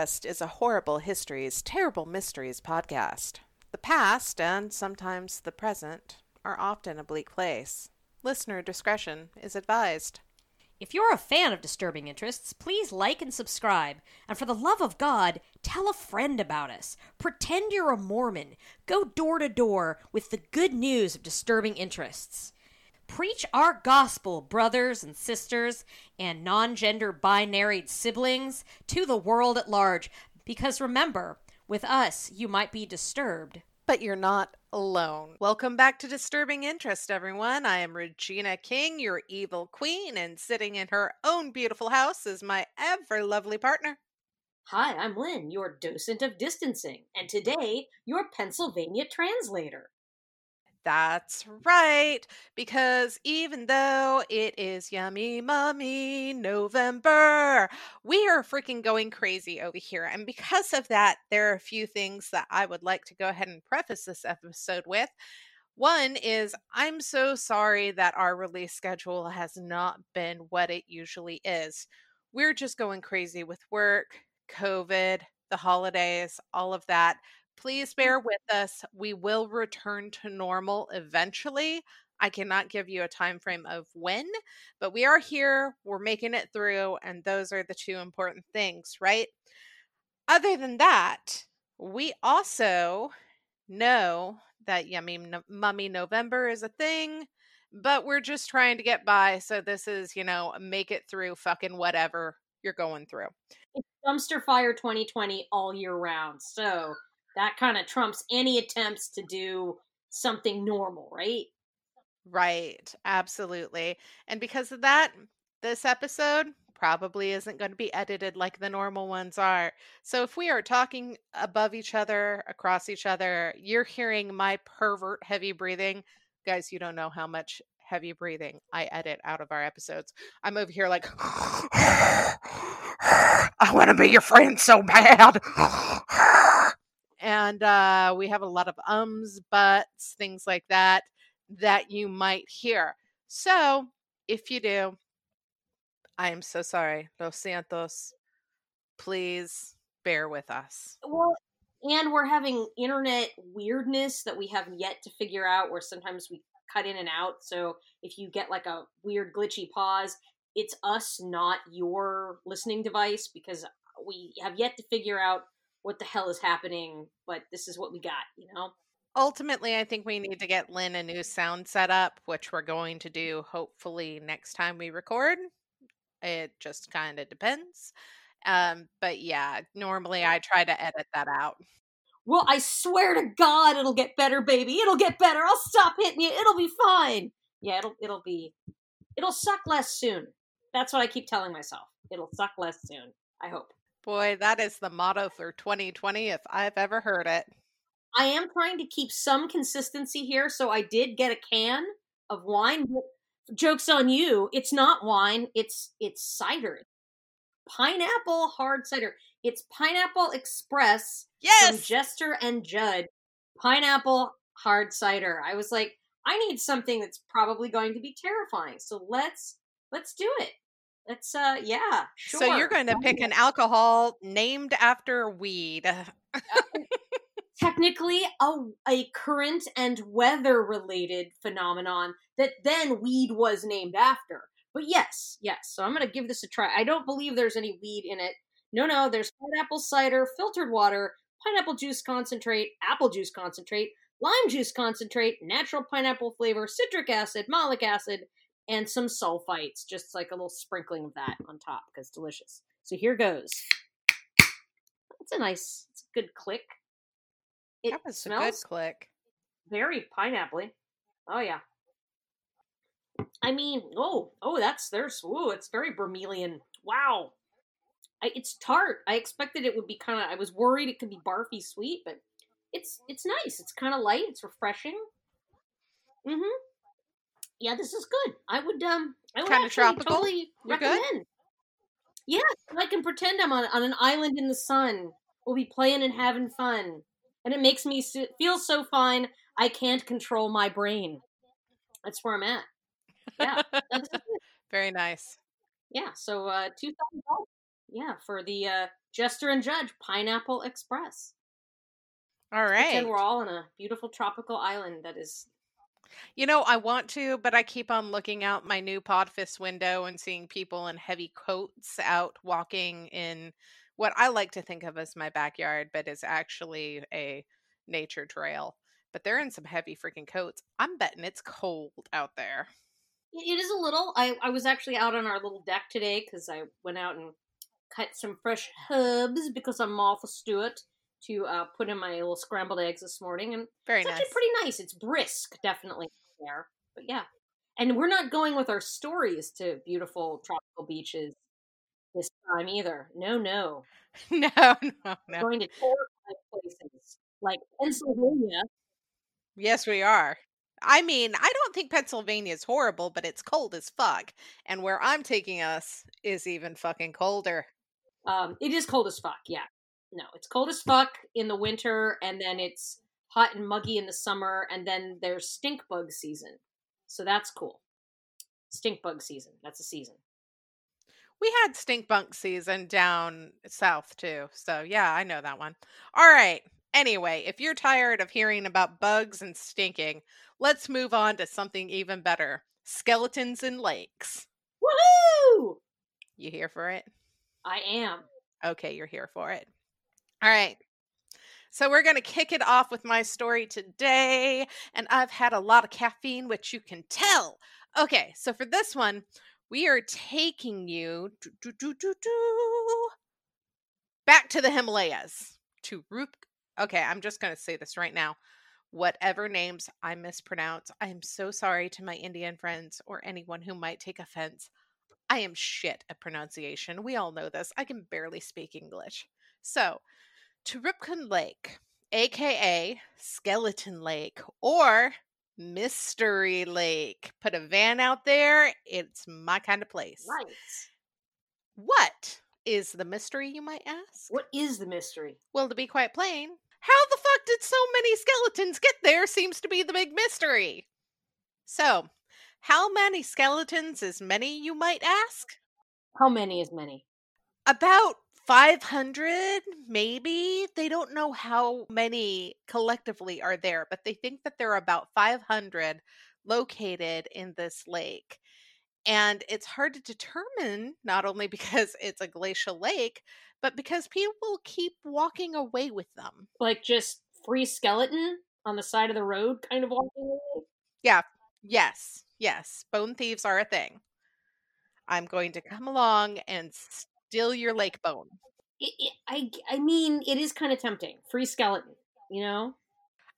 Is a horrible histories, terrible mysteries podcast. The past and sometimes the present are often a bleak place. Listener discretion is advised. If you're a fan of Disturbing Interests, please like and subscribe. And for the love of God, tell a friend about us. Pretend you're a Mormon. Go door to door with the good news of Disturbing Interests. Preach our gospel, brothers and sisters, and non gender binary siblings, to the world at large. Because remember, with us, you might be disturbed. But you're not alone. Welcome back to Disturbing Interest, everyone. I am Regina King, your evil queen, and sitting in her own beautiful house is my ever lovely partner. Hi, I'm Lynn, your docent of distancing, and today, your Pennsylvania translator. That's right, because even though it is yummy mummy November, we are freaking going crazy over here. And because of that, there are a few things that I would like to go ahead and preface this episode with. One is I'm so sorry that our release schedule has not been what it usually is. We're just going crazy with work, COVID, the holidays, all of that. Please mm. bear with us. We will return to normal eventually. I cannot give you a time frame of when, but we are here, we're making it through, and those are the two important things, right? Other than that, we also know that Yummy no- Mummy November is a thing, but we're just trying to get by. So this is, you know, make it through fucking whatever you're going through. It's dumpster fire 2020 all year round. So that kind of trumps any attempts to do something normal, right? Right, absolutely. And because of that, this episode probably isn't going to be edited like the normal ones are. So if we are talking above each other, across each other, you're hearing my pervert heavy breathing. Guys, you don't know how much heavy breathing I edit out of our episodes. I'm over here like, I want to be your friend so bad and uh, we have a lot of ums, buts, things like that that you might hear. So if you do, I am so sorry. Los Santos, please bear with us. Well, and we're having internet weirdness that we have yet to figure out where sometimes we cut in and out. So if you get like a weird glitchy pause, it's us, not your listening device, because we have yet to figure out what the hell is happening, but this is what we got, you know? Ultimately, I think we need to get Lynn a new sound setup, which we're going to do hopefully next time we record. It just kind of depends. Um, but yeah, normally I try to edit that out. Well, I swear to God, it'll get better, baby. It'll get better. I'll stop hitting you. It'll be fine. Yeah, it'll it'll be it'll suck less soon. That's what I keep telling myself. It'll suck less soon. I hope. Boy, that is the motto for 2020 if I've ever heard it. I am trying to keep some consistency here, so I did get a can of wine. Jokes on you! It's not wine. It's it's cider. Pineapple hard cider. It's Pineapple Express yes! from Jester and Judge. Pineapple hard cider. I was like, I need something that's probably going to be terrifying. So let's let's do it. It's uh yeah, sure. So you're going to pick an alcohol named after weed. Uh, technically a a current and weather related phenomenon that then weed was named after. But yes, yes. So I'm going to give this a try. I don't believe there's any weed in it. No, no, there's pineapple cider, filtered water, pineapple juice concentrate, apple juice concentrate, lime juice concentrate, natural pineapple flavor, citric acid, malic acid, and some sulfites, just like a little sprinkling of that on top because delicious. So here goes. It's a nice, it's a good click. It that was smells a good click. Very pineapple Oh yeah. I mean, oh, oh, that's there's, oh, it's very bromelain. Wow, I, it's tart. I expected it would be kind of. I was worried it could be barfy sweet, but it's it's nice. It's kind of light. It's refreshing. Mm-hmm yeah, this is good. I would um I would kind of tropical. Totally You're recommend. Good? Yeah, I can pretend I'm on on an island in the sun. We'll be playing and having fun, and it makes me feel so fine. I can't control my brain. That's where I'm at. Yeah, very nice. Yeah, so uh, two thumbs up. Yeah, for the uh, Jester and Judge Pineapple Express. All right, and we're all on a beautiful tropical island that is. You know, I want to, but I keep on looking out my new Podfist window and seeing people in heavy coats out walking in what I like to think of as my backyard, but is actually a nature trail. But they're in some heavy freaking coats. I'm betting it's cold out there. It is a little. I, I was actually out on our little deck today because I went out and cut some fresh herbs because I'm Martha Stewart to uh, put in my little scrambled eggs this morning, and Very it's nice. actually pretty nice. It's brisk, definitely there, but yeah. And we're not going with our stories to beautiful tropical beaches this time either. No, no. no, no, We're going to terrifying places like Pennsylvania. Yes, we are. I mean, I don't think Pennsylvania is horrible, but it's cold as fuck. And where I'm taking us is even fucking colder. Um, it is cold as fuck. Yeah, no, it's cold as fuck in the winter, and then it's hot and muggy in the summer, and then there's stink bug season. So that's cool. Stink bug season. That's a season. We had stink bug season down south too. So yeah, I know that one. All right. Anyway, if you're tired of hearing about bugs and stinking, let's move on to something even better. Skeletons in lakes. Woohoo! You here for it? I am. Okay, you're here for it. All right. So we're going to kick it off with my story today, and I've had a lot of caffeine, which you can tell. Okay, so for this one, we are taking you do, do, do, back to the Himalayas to Rup. Okay, I'm just going to say this right now. Whatever names I mispronounce, I am so sorry to my Indian friends or anyone who might take offense. I am shit at pronunciation. We all know this. I can barely speak English. So, to Rupkund Lake, aka Skeleton Lake or Mystery Lake. Put a van out there. It's my kind of place. Right. What is the mystery, you might ask? What is the mystery? Well, to be quite plain, how the fuck did so many skeletons get there seems to be the big mystery. So, how many skeletons is many, you might ask? How many is many? About 500, maybe. They don't know how many collectively are there, but they think that there are about 500 located in this lake. And it's hard to determine, not only because it's a glacial lake, but because people keep walking away with them. Like just free skeleton on the side of the road, kind of walking away. Yeah. Yes, yes, bone thieves are a thing. I'm going to come along and steal your lake bone. It, it, I, I mean, it is kind of tempting. Free skeleton, you know.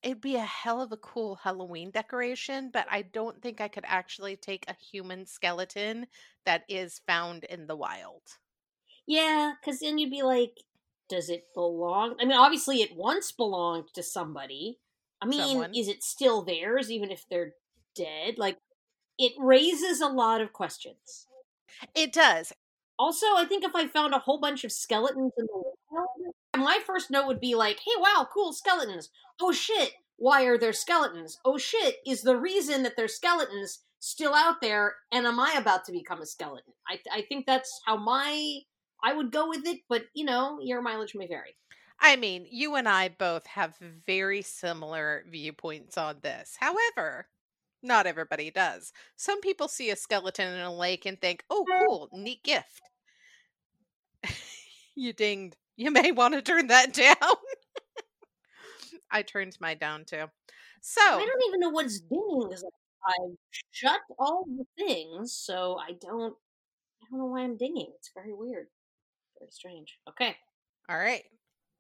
It'd be a hell of a cool Halloween decoration, but I don't think I could actually take a human skeleton that is found in the wild. Yeah, because then you'd be like, does it belong? I mean, obviously, it once belonged to somebody. I mean, Someone. is it still theirs, even if they're dead? Like, it raises a lot of questions. It does. Also, I think if I found a whole bunch of skeletons in the wild, my first note would be like, hey, wow, cool skeletons. Oh shit, why are there skeletons? Oh shit, is the reason that there's skeletons still out there and am I about to become a skeleton? I, I think that's how my. I would go with it, but you know, your mileage may vary. I mean, you and I both have very similar viewpoints on this. However, not everybody does. Some people see a skeleton in a lake and think, oh, eh. cool, neat gift. You dinged. You may want to turn that down. I turned my down too. So, I don't even know what's dinging because I've shut all the things, so I don't. I don't know why I'm dinging. It's very weird, very strange. Okay, all right.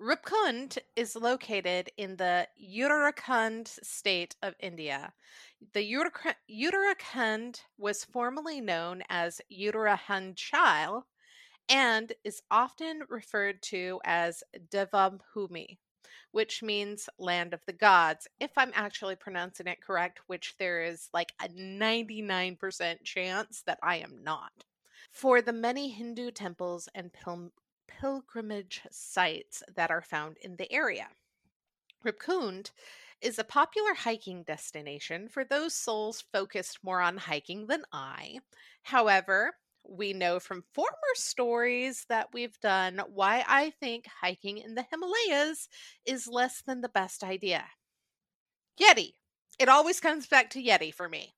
Rupkund is located in the Uttarakhand state of India. The Uttara- Uttarakhand was formerly known as Uttaranchal and is often referred to as Devabhumi, which means land of the gods, if I'm actually pronouncing it correct, which there is like a 99% chance that I am not. For the many Hindu temples and pil- pilgrimage sites that are found in the area. Rupkund is a popular hiking destination for those souls focused more on hiking than I. However, we know from former stories that we've done why I think hiking in the Himalayas is less than the best idea. Yeti. It always comes back to Yeti for me.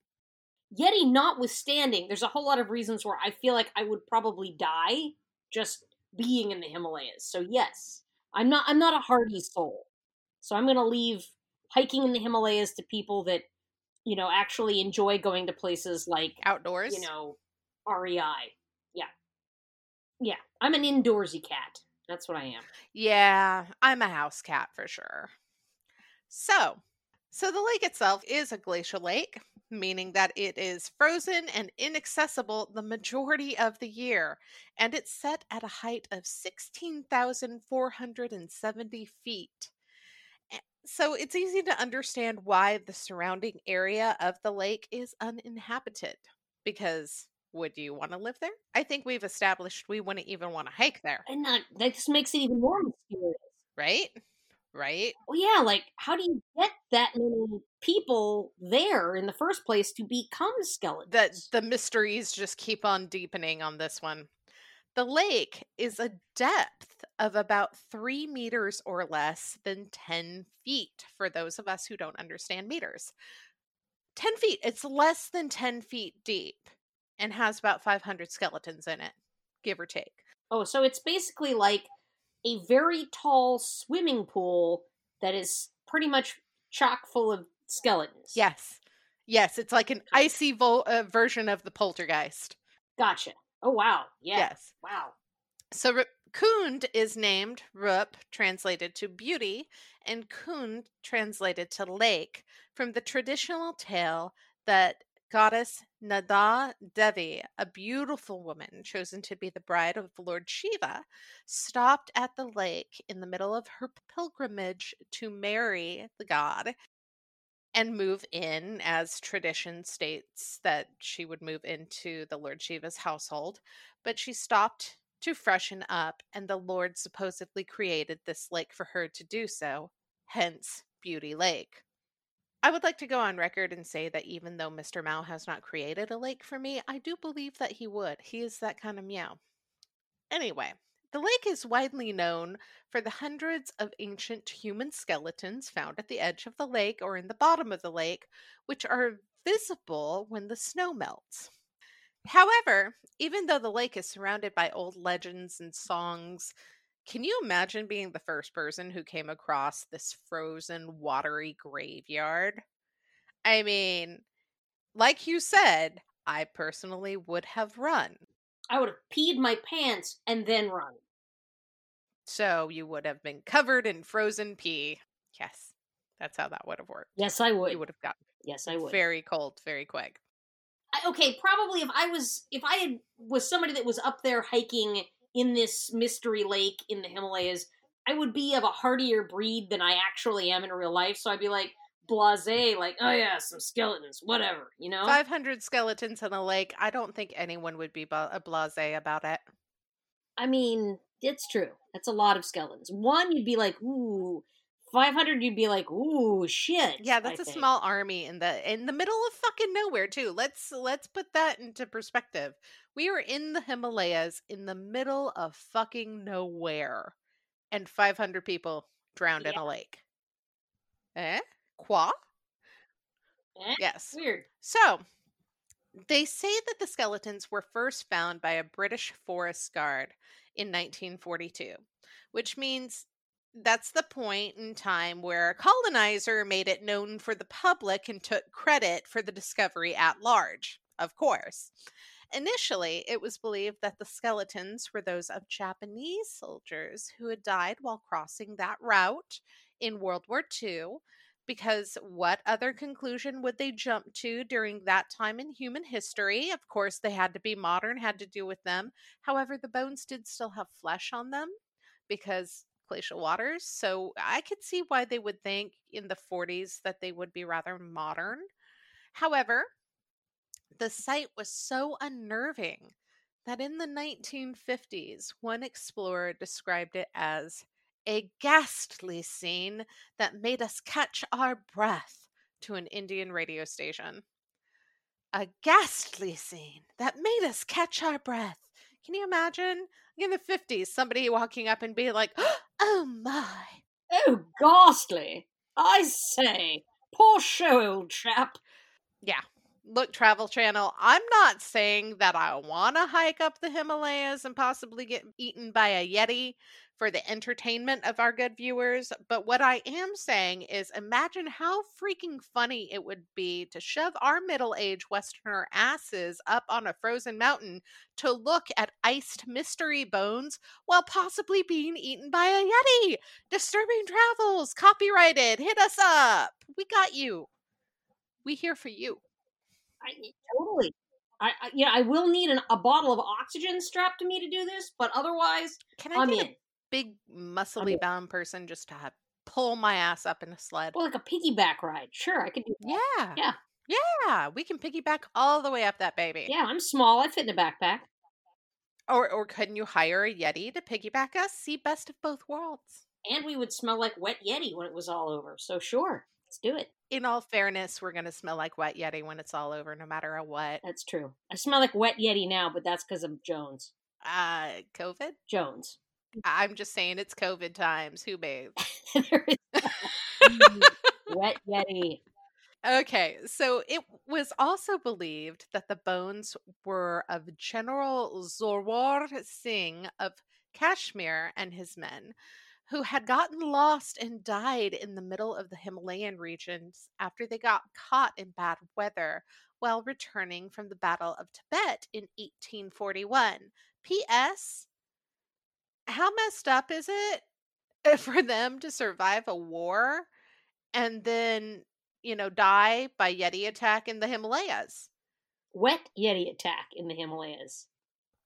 Yeti notwithstanding, there's a whole lot of reasons where I feel like I would probably die just being in the Himalayas. So yes, I'm not I'm not a hardy soul. So I'm going to leave hiking in the Himalayas to people that you know actually enjoy going to places like Outdoors. you know REI. Yeah. Yeah, I'm an indoorsy cat. That's what I am. Yeah, I'm a house cat for sure. So, so the lake itself is a glacial lake, meaning that it is frozen and inaccessible the majority of the year, and it's set at a height of 16,470 feet. So it's easy to understand why the surrounding area of the lake is uninhabited. Because would you want to live there? I think we've established we wouldn't even want to hike there, And not, that just makes it even more mysterious. right? Right? Well, yeah, like how do you get that many people there in the first place to become skeletons? the the mysteries just keep on deepening on this one. The lake is a depth of about three meters or less than 10 feet for those of us who don't understand meters. 10 feet, it's less than 10 feet deep and has about 500 skeletons in it, give or take. Oh, so it's basically like a very tall swimming pool that is pretty much chock full of skeletons. Yes. Yes, it's like an icy uh, version of the poltergeist. Gotcha. Oh, wow. Yeah. Yes. Wow. So Rup- Kund is named Rup, translated to beauty, and Kund, translated to lake, from the traditional tale that goddess Nanda Devi, a beautiful woman chosen to be the bride of Lord Shiva, stopped at the lake in the middle of her pilgrimage to marry the god and move in, as tradition states that she would move into the Lord Shiva's household. But she stopped to freshen up, and the Lord supposedly created this lake for her to do so, hence Beauty Lake. I would like to go on record and say that even though Mr. Mao has not created a lake for me, I do believe that he would. He is that kind of meow. Anyway, the lake is widely known for the hundreds of ancient human skeletons found at the edge of the lake or in the bottom of the lake, which are visible when the snow melts. However, even though the lake is surrounded by old legends and songs, can you imagine being the first person who came across this frozen, watery graveyard? I mean, like you said, I personally would have run. I would have peed my pants and then run. So you would have been covered in frozen pee. Yes, that's how that would have worked. Yes, I would. You would have gotten Yes, I would. very cold very quick. I, okay, probably if I was if I had was somebody that was up there hiking in this mystery lake in the Himalayas, I would be of a hardier breed than I actually am in real life. So I'd be like blasé, like oh yeah, some skeletons, whatever, you know. 500 skeletons in a lake. I don't think anyone would be ba- uh, blase about it. I mean, it's true. That's a lot of skeletons. One, you'd be like, ooh. 500 you'd be like ooh shit Yeah, that's I a think. small army in the in the middle of fucking nowhere too. Let's let's put that into perspective. We are in the Himalayas in the middle of fucking nowhere and 500 people drowned in a lake. Eh? Qua? Eh? Yes. weird So, they say that the skeletons were first found by a British forest guard in 1942, which means that's the point in time where a colonizer made it known for the public and took credit for the discovery at large, of course. Initially, it was believed that the skeletons were those of Japanese soldiers who had died while crossing that route in World War II because what other conclusion would they jump to during that time in human history? Of course, they had to be modern, had to do with them. However, the bones did still have flesh on them because glacial waters. So I could see why they would think in the 40s that they would be rather modern. However, the sight was so unnerving that in the 1950s, one explorer described it as a ghastly scene that made us catch our breath to an Indian radio station. a ghastly scene that made us catch our breath. Can you imagine in the 50s somebody walking up and being like, oh my. Oh, ghastly. I say, poor show, old chap. Yeah. Look, Travel Channel, I'm not saying that I want to hike up the Himalayas and possibly get eaten by a Yeti for the entertainment of our good viewers. But what I am saying is imagine how freaking funny it would be to shove our middle aged Westerner asses up on a frozen mountain to look at iced mystery bones while possibly being eaten by a Yeti. Disturbing Travels, copyrighted. Hit us up. We got you. We here for you. I, totally. I, I yeah, I will need an, a bottle of oxygen strapped to me to do this, but otherwise, Can I I'm get in. a big muscly bound person just to have, pull my ass up in a sled? Well, like a piggyback ride. Sure, I could do that. Yeah. Yeah. Yeah. We can piggyback all the way up that baby. Yeah, I'm small. I fit in a backpack. Or or couldn't you hire a Yeti to piggyback us? See best of both worlds. And we would smell like wet Yeti when it was all over. So sure, let's do it. In all fairness, we're gonna smell like wet Yeti when it's all over, no matter what. That's true. I smell like wet Yeti now, but that's because of Jones. Uh COVID? Jones. I'm just saying it's COVID times. Who bathes? Wet Yeti. Okay, so it was also believed that the bones were of General Zorawar Singh of Kashmir and his men, who had gotten lost and died in the middle of the Himalayan regions after they got caught in bad weather while returning from the Battle of Tibet in 1841. P.S. How messed up is it for them to survive a war and then you know, die by Yeti attack in the Himalayas. Wet Yeti attack in the Himalayas.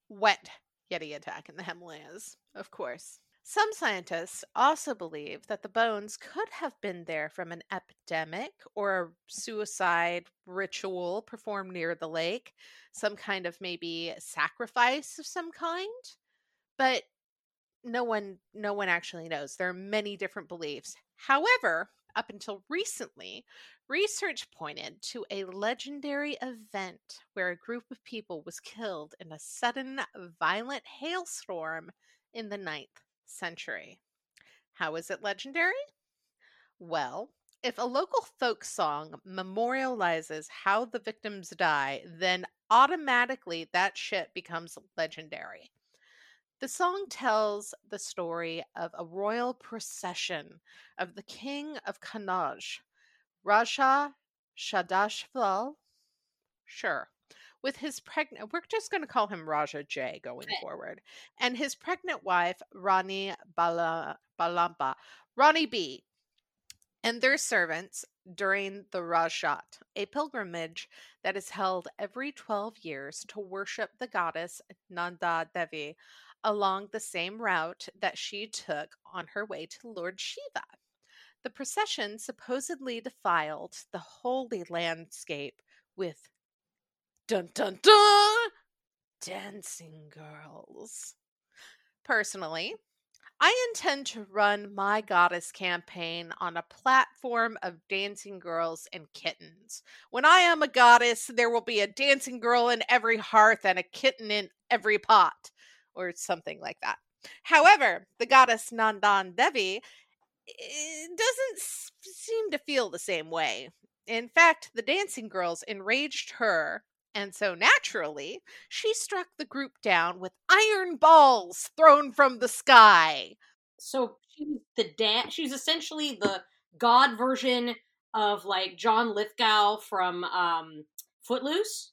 Wet Yeti attack in the Himalayas, of course. Some scientists also believe that the bones could have been there from an epidemic or a suicide ritual performed near the lake, some kind of maybe sacrifice of some kind. But no one no one actually knows. There are many different beliefs. However, up until recently, research pointed to a legendary event where a group of people was killed in a sudden violent hailstorm in the 9th century. How is it legendary? Well, if a local folk song memorializes how the victims die, then automatically that shit becomes legendary. The song tells the story of a royal procession of the king of Kannauj, Raja Shadashval. Sure. With his pregnant, we're just going to call him Raja J going Okay. forward, and his pregnant wife, Rani Bala, Balampa, Rani B, and their servants during the Rajat, a pilgrimage that is held every 12 years to worship the goddess Nanda Devi along the same route that she took on her way to Lord Shiva. The procession supposedly defiled the holy landscape with dun dun dun dancing girls. Personally, I intend to run my goddess campaign on a platform of dancing girls and kittens. When I am a goddess, there will be a dancing girl in every hearth and a kitten in every pot, or something like that. However, the goddess Nandan Devi eh, doesn't seem to feel the same way. In fact, the dancing girls enraged her, and so naturally, she struck the group down with iron balls thrown from the sky. So she was the dad. She was essentially the god version of like John Lithgow from um, Footloose.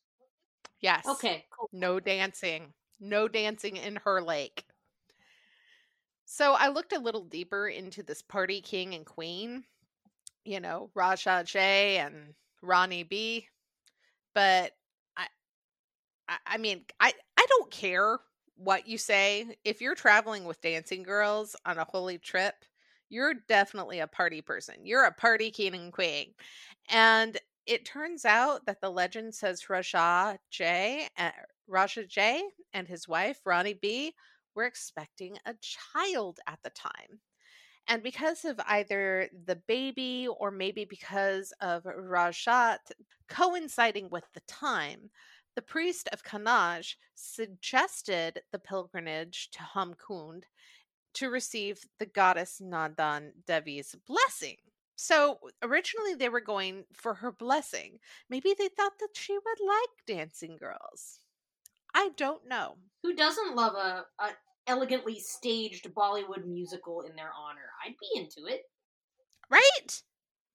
Yes. Okay, cool. No dancing. No dancing in her lake. So I looked a little deeper into this party king and queen, you know, Raja J and Ronnie B. But I I, mean, I I don't care what you say. If you're traveling with dancing girls on a holy trip, you're definitely a party person. You're a party king and queen. And it turns out that the legend says Raja J, uh, Raja J and his wife Ronnie B were expecting a child at the time. And because of either the baby or maybe because of Rajat coinciding with the time, the priest of Kannauj suggested the pilgrimage to Hamkund to receive the goddess Nadan Devi's blessing. So originally they were going for her blessing. Maybe they thought that she would like dancing girls. I don't know. Who doesn't love a, a elegantly staged Bollywood musical in their honor? I'd be into it. Right?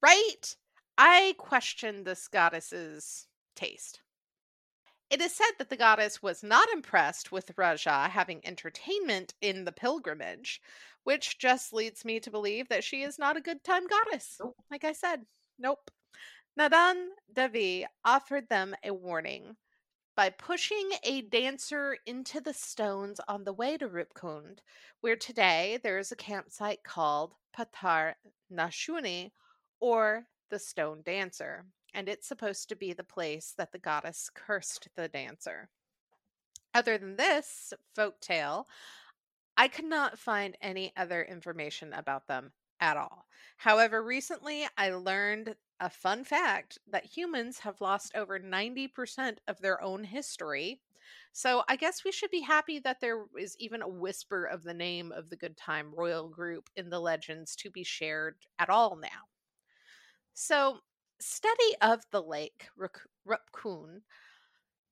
Right? I question this goddess's taste. It is said that the goddess was not impressed with Raja having entertainment in the pilgrimage, which just leads me to believe that she is not a good time goddess. Nope. Like I said, nope. Nadan Devi offered them a warning by pushing a dancer into the stones on the way to Rupkund, where today there is a campsite called Patar Nachauni or the Stone Dancer and it's supposed to be the place that the goddess cursed the dancer. Other than this folk tale, I could not find any other information about them at all. However, recently I learned a fun fact that humans have lost over 90% of their own history. So I guess we should be happy that there is even a whisper of the name of the Good Time Royal Group in the legends to be shared at all now. So study of the lake Rupkund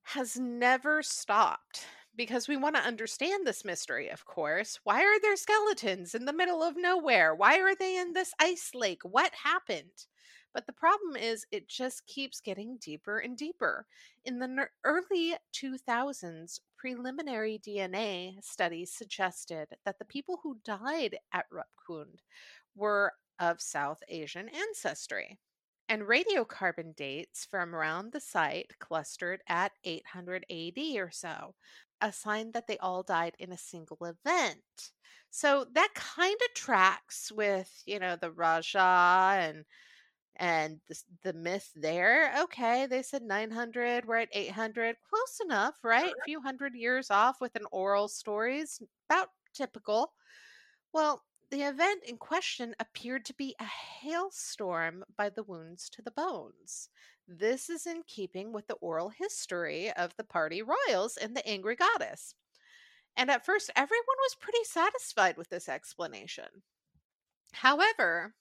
has never stopped because we want to understand this mystery, of course. Why are there skeletons in the middle of nowhere? Why are they in this ice lake? What happened? But the problem is, it just keeps getting deeper and deeper. In the early 2000s, preliminary DNA studies suggested that the people who died at Rupkund were of South Asian ancestry and radiocarbon dates from around the site clustered at 800 AD or so, a sign that they all died in a single event. So that kind of tracks with, you know, the Raja and and the, the myth there. Okay, they said 900, we're at 800, close enough, right? A few hundred years off with an oral stories, about typical. Well, the event in question appeared to be a hailstorm by the wounds to the bones. This is in keeping with the oral history of the party royals and the angry goddess. And at first, everyone was pretty satisfied with this explanation. However,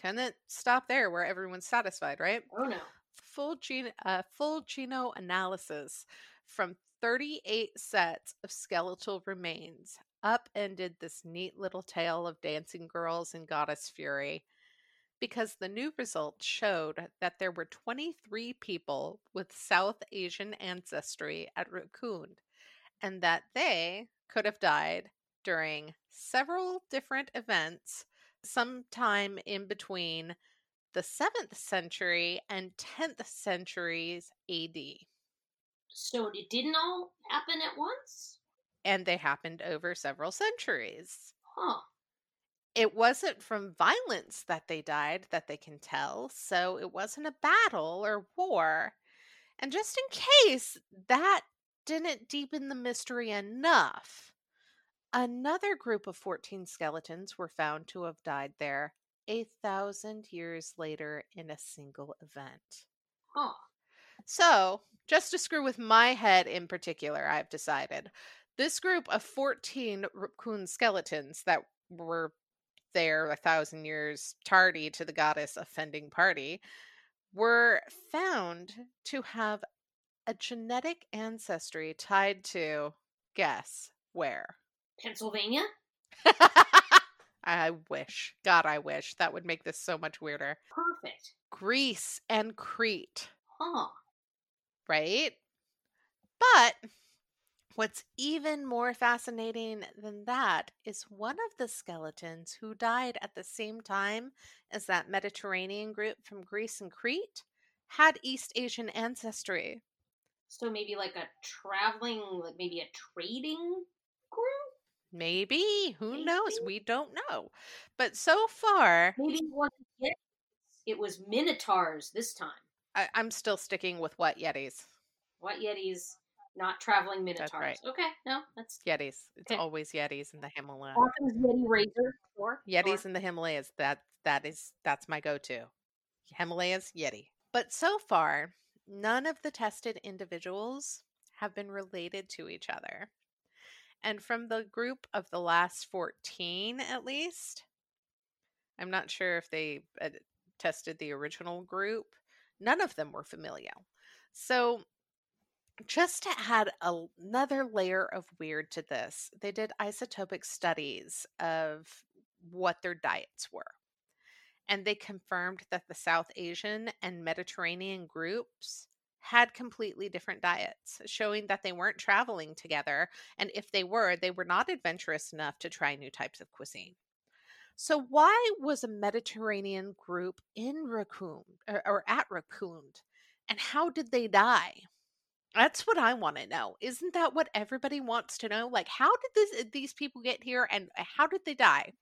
couldn't stop there where everyone's satisfied, right? Oh no. Full gene, uh, full genome analysis from 38 sets of skeletal remains upended this neat little tale of dancing girls and goddess fury because the new results showed that there were 23 people with South Asian ancestry at Rupkund and that they could have died during several different events sometime in between the 7th century and 10th centuries AD. So it didn't all happen at once? And they happened over several centuries. Huh. It wasn't from violence that they died that they can tell, so it wasn't a battle or war. And just in case that didn't deepen the mystery enough, another group of 14 skeletons were found to have died there a thousand years later in a single event. Huh. So, just to screw with my head in particular, I've decided this group of 14 Rupkund skeletons that were there a thousand years tardy to the goddess offending party were found to have a genetic ancestry tied to guess where Pennsylvania? I wish. God, I wish. That would make this so much weirder. Perfect. Greece and Crete. Huh. Right? But What's even more fascinating than that is one of the skeletons who died at the same time as that Mediterranean group from Greece and Crete had East Asian ancestry. So maybe like a traveling, like maybe a trading group? Maybe. Who maybe? knows? We don't know. But so far. Maybe it It was Minotaurs this time. I, I'm still sticking with what Yetis. What Yetis? Not traveling minotaurs. right. Okay, no, that's Yetis. It's Okay. always Yetis in the Himalayas. Occam's Yeti razor. Sure. Yetis sure. in the Himalayas. That that is that's my go-to. Himalayas Yeti. But so far, none of the tested individuals have been related to each other. And from the group of the last 14 at least, I'm not sure if they uh, tested the original group, none of them were familial. So just to add another layer of weird to this, they did isotopic studies of what their diets were. And they confirmed that the South Asian and Mediterranean groups had completely different diets, showing that they weren't traveling together. And if they were, they were not adventurous enough to try new types of cuisine. So, why was a Mediterranean group in Raccoon or, or at Raccoon? And how did they die? That's what I want to know. Isn't that what everybody wants to know? Like, how did this, uh, these people get here and uh, how did they die?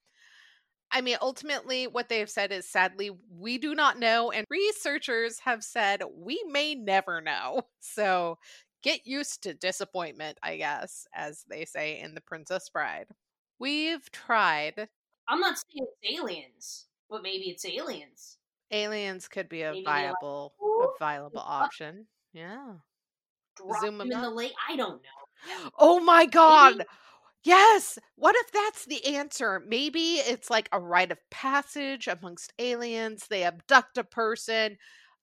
I mean, ultimately, what they have said is sadly, we do not know. And researchers have said we may never know. So get used to disappointment, I guess, as they say in The Princess Bride. We've tried. I'm not saying it's aliens, but maybe it's aliens. Aliens could be a Maybe they're like, viable, a viable option. Yeah. Drop Zoom them in the lake. I don't know. Oh my God. Yes. What if that's the answer? Maybe it's like a rite of passage amongst aliens. They abduct a person,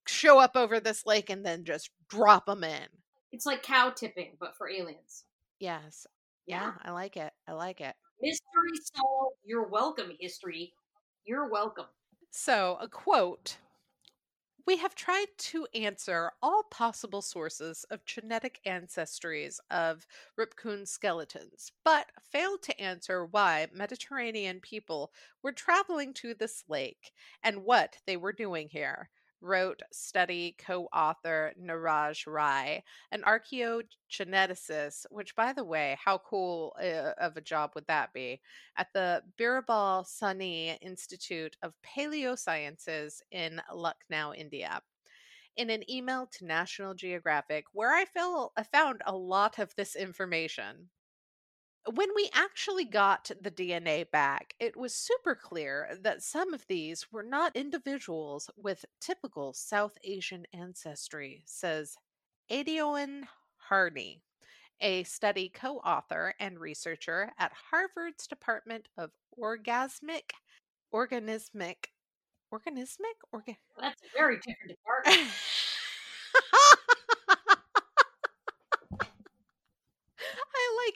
show up over this lake, and then just drop them in. It's like cow tipping, but for aliens. Yes. Yeah, I like it. I like it. Mystery solved. You're welcome, history. You're welcome. So, a quote We have tried to answer all possible sources of genetic ancestries of Rupkund skeletons, but failed to answer why Mediterranean people were traveling to this lake and what they were doing here. Wrote study co author Niraj Rai, an archaeogeneticist, which, by the way, how cool uh, of a job would that be? at the Birbal Sahni Institute of Paleosciences in Lucknow, India. In an email to National Geographic, where I, feel, I found a lot of this information. When we actually got the DNA back, it was super clear that some of these were not individuals with typical South Asian ancestry, says Éadaoin Harney a study co author and researcher at Harvard's Department of Orgasmic, Organismic, Organismic? Orga- That's a very different department.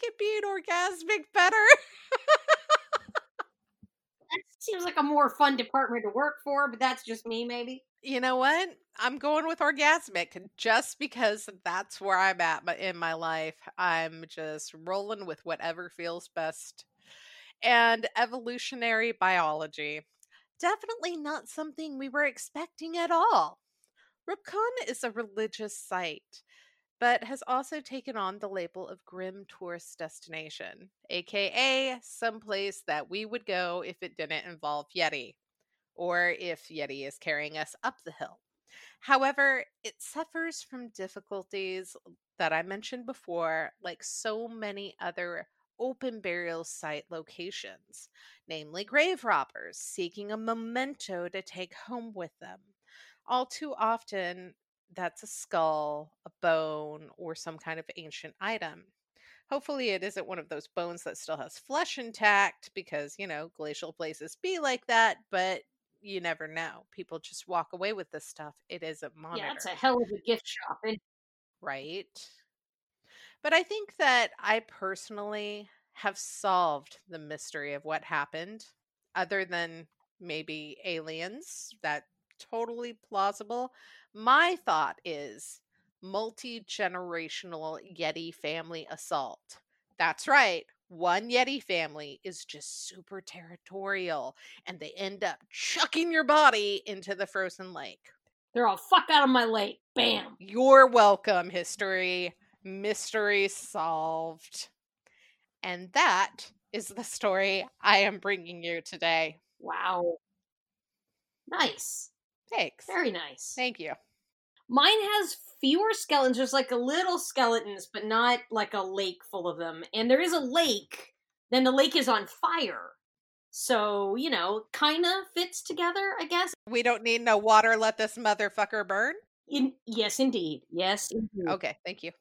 It being orgasmic better. that seems like a more fun department to work for, but that's just me, maybe. You know what? I'm going with orgasmic just because that's where I'm at in my life. I'm just rolling with whatever feels best. And evolutionary biology. Definitely not something we were expecting at all. Ripon is a religious site, but has also taken on the label of grim tourist destination, aka someplace that we would go if it didn't involve Yeti, or if Yeti is carrying us up the hill. However, it suffers from difficulties that I mentioned before, like so many other open burial site locations, namely grave robbers seeking a memento to take home with them. All too often, that's a skull, a bone, or some kind of ancient item. Hopefully, it isn't one of those bones that still has flesh intact because, you know, glacial places be like that, but you never know. People just walk away with this stuff. It isn't monitored. Yeah, that's a hell of a gift shop. Right? But I think that I personally have solved the mystery of what happened, other than maybe aliens. That totally plausible. My thought is multi generational Yeti family assault. That's right. One Yeti family is just super territorial and they end up chucking your body into the frozen lake. they're all fuck out of my lake. Bam. You're welcome, history. Mystery solved. And that is the story I am bringing you today. Wow. Nice. Thanks. Very nice. Thank you. Mine has fewer skeletons. There's like a little skeletons, but not like a lake full of them. And there is a lake, then the lake is on fire. So, you know, kind of fits together, I guess. We don't need no water. Let this motherfucker burn. In, yes, indeed. Yes, indeed. Okay, thank you.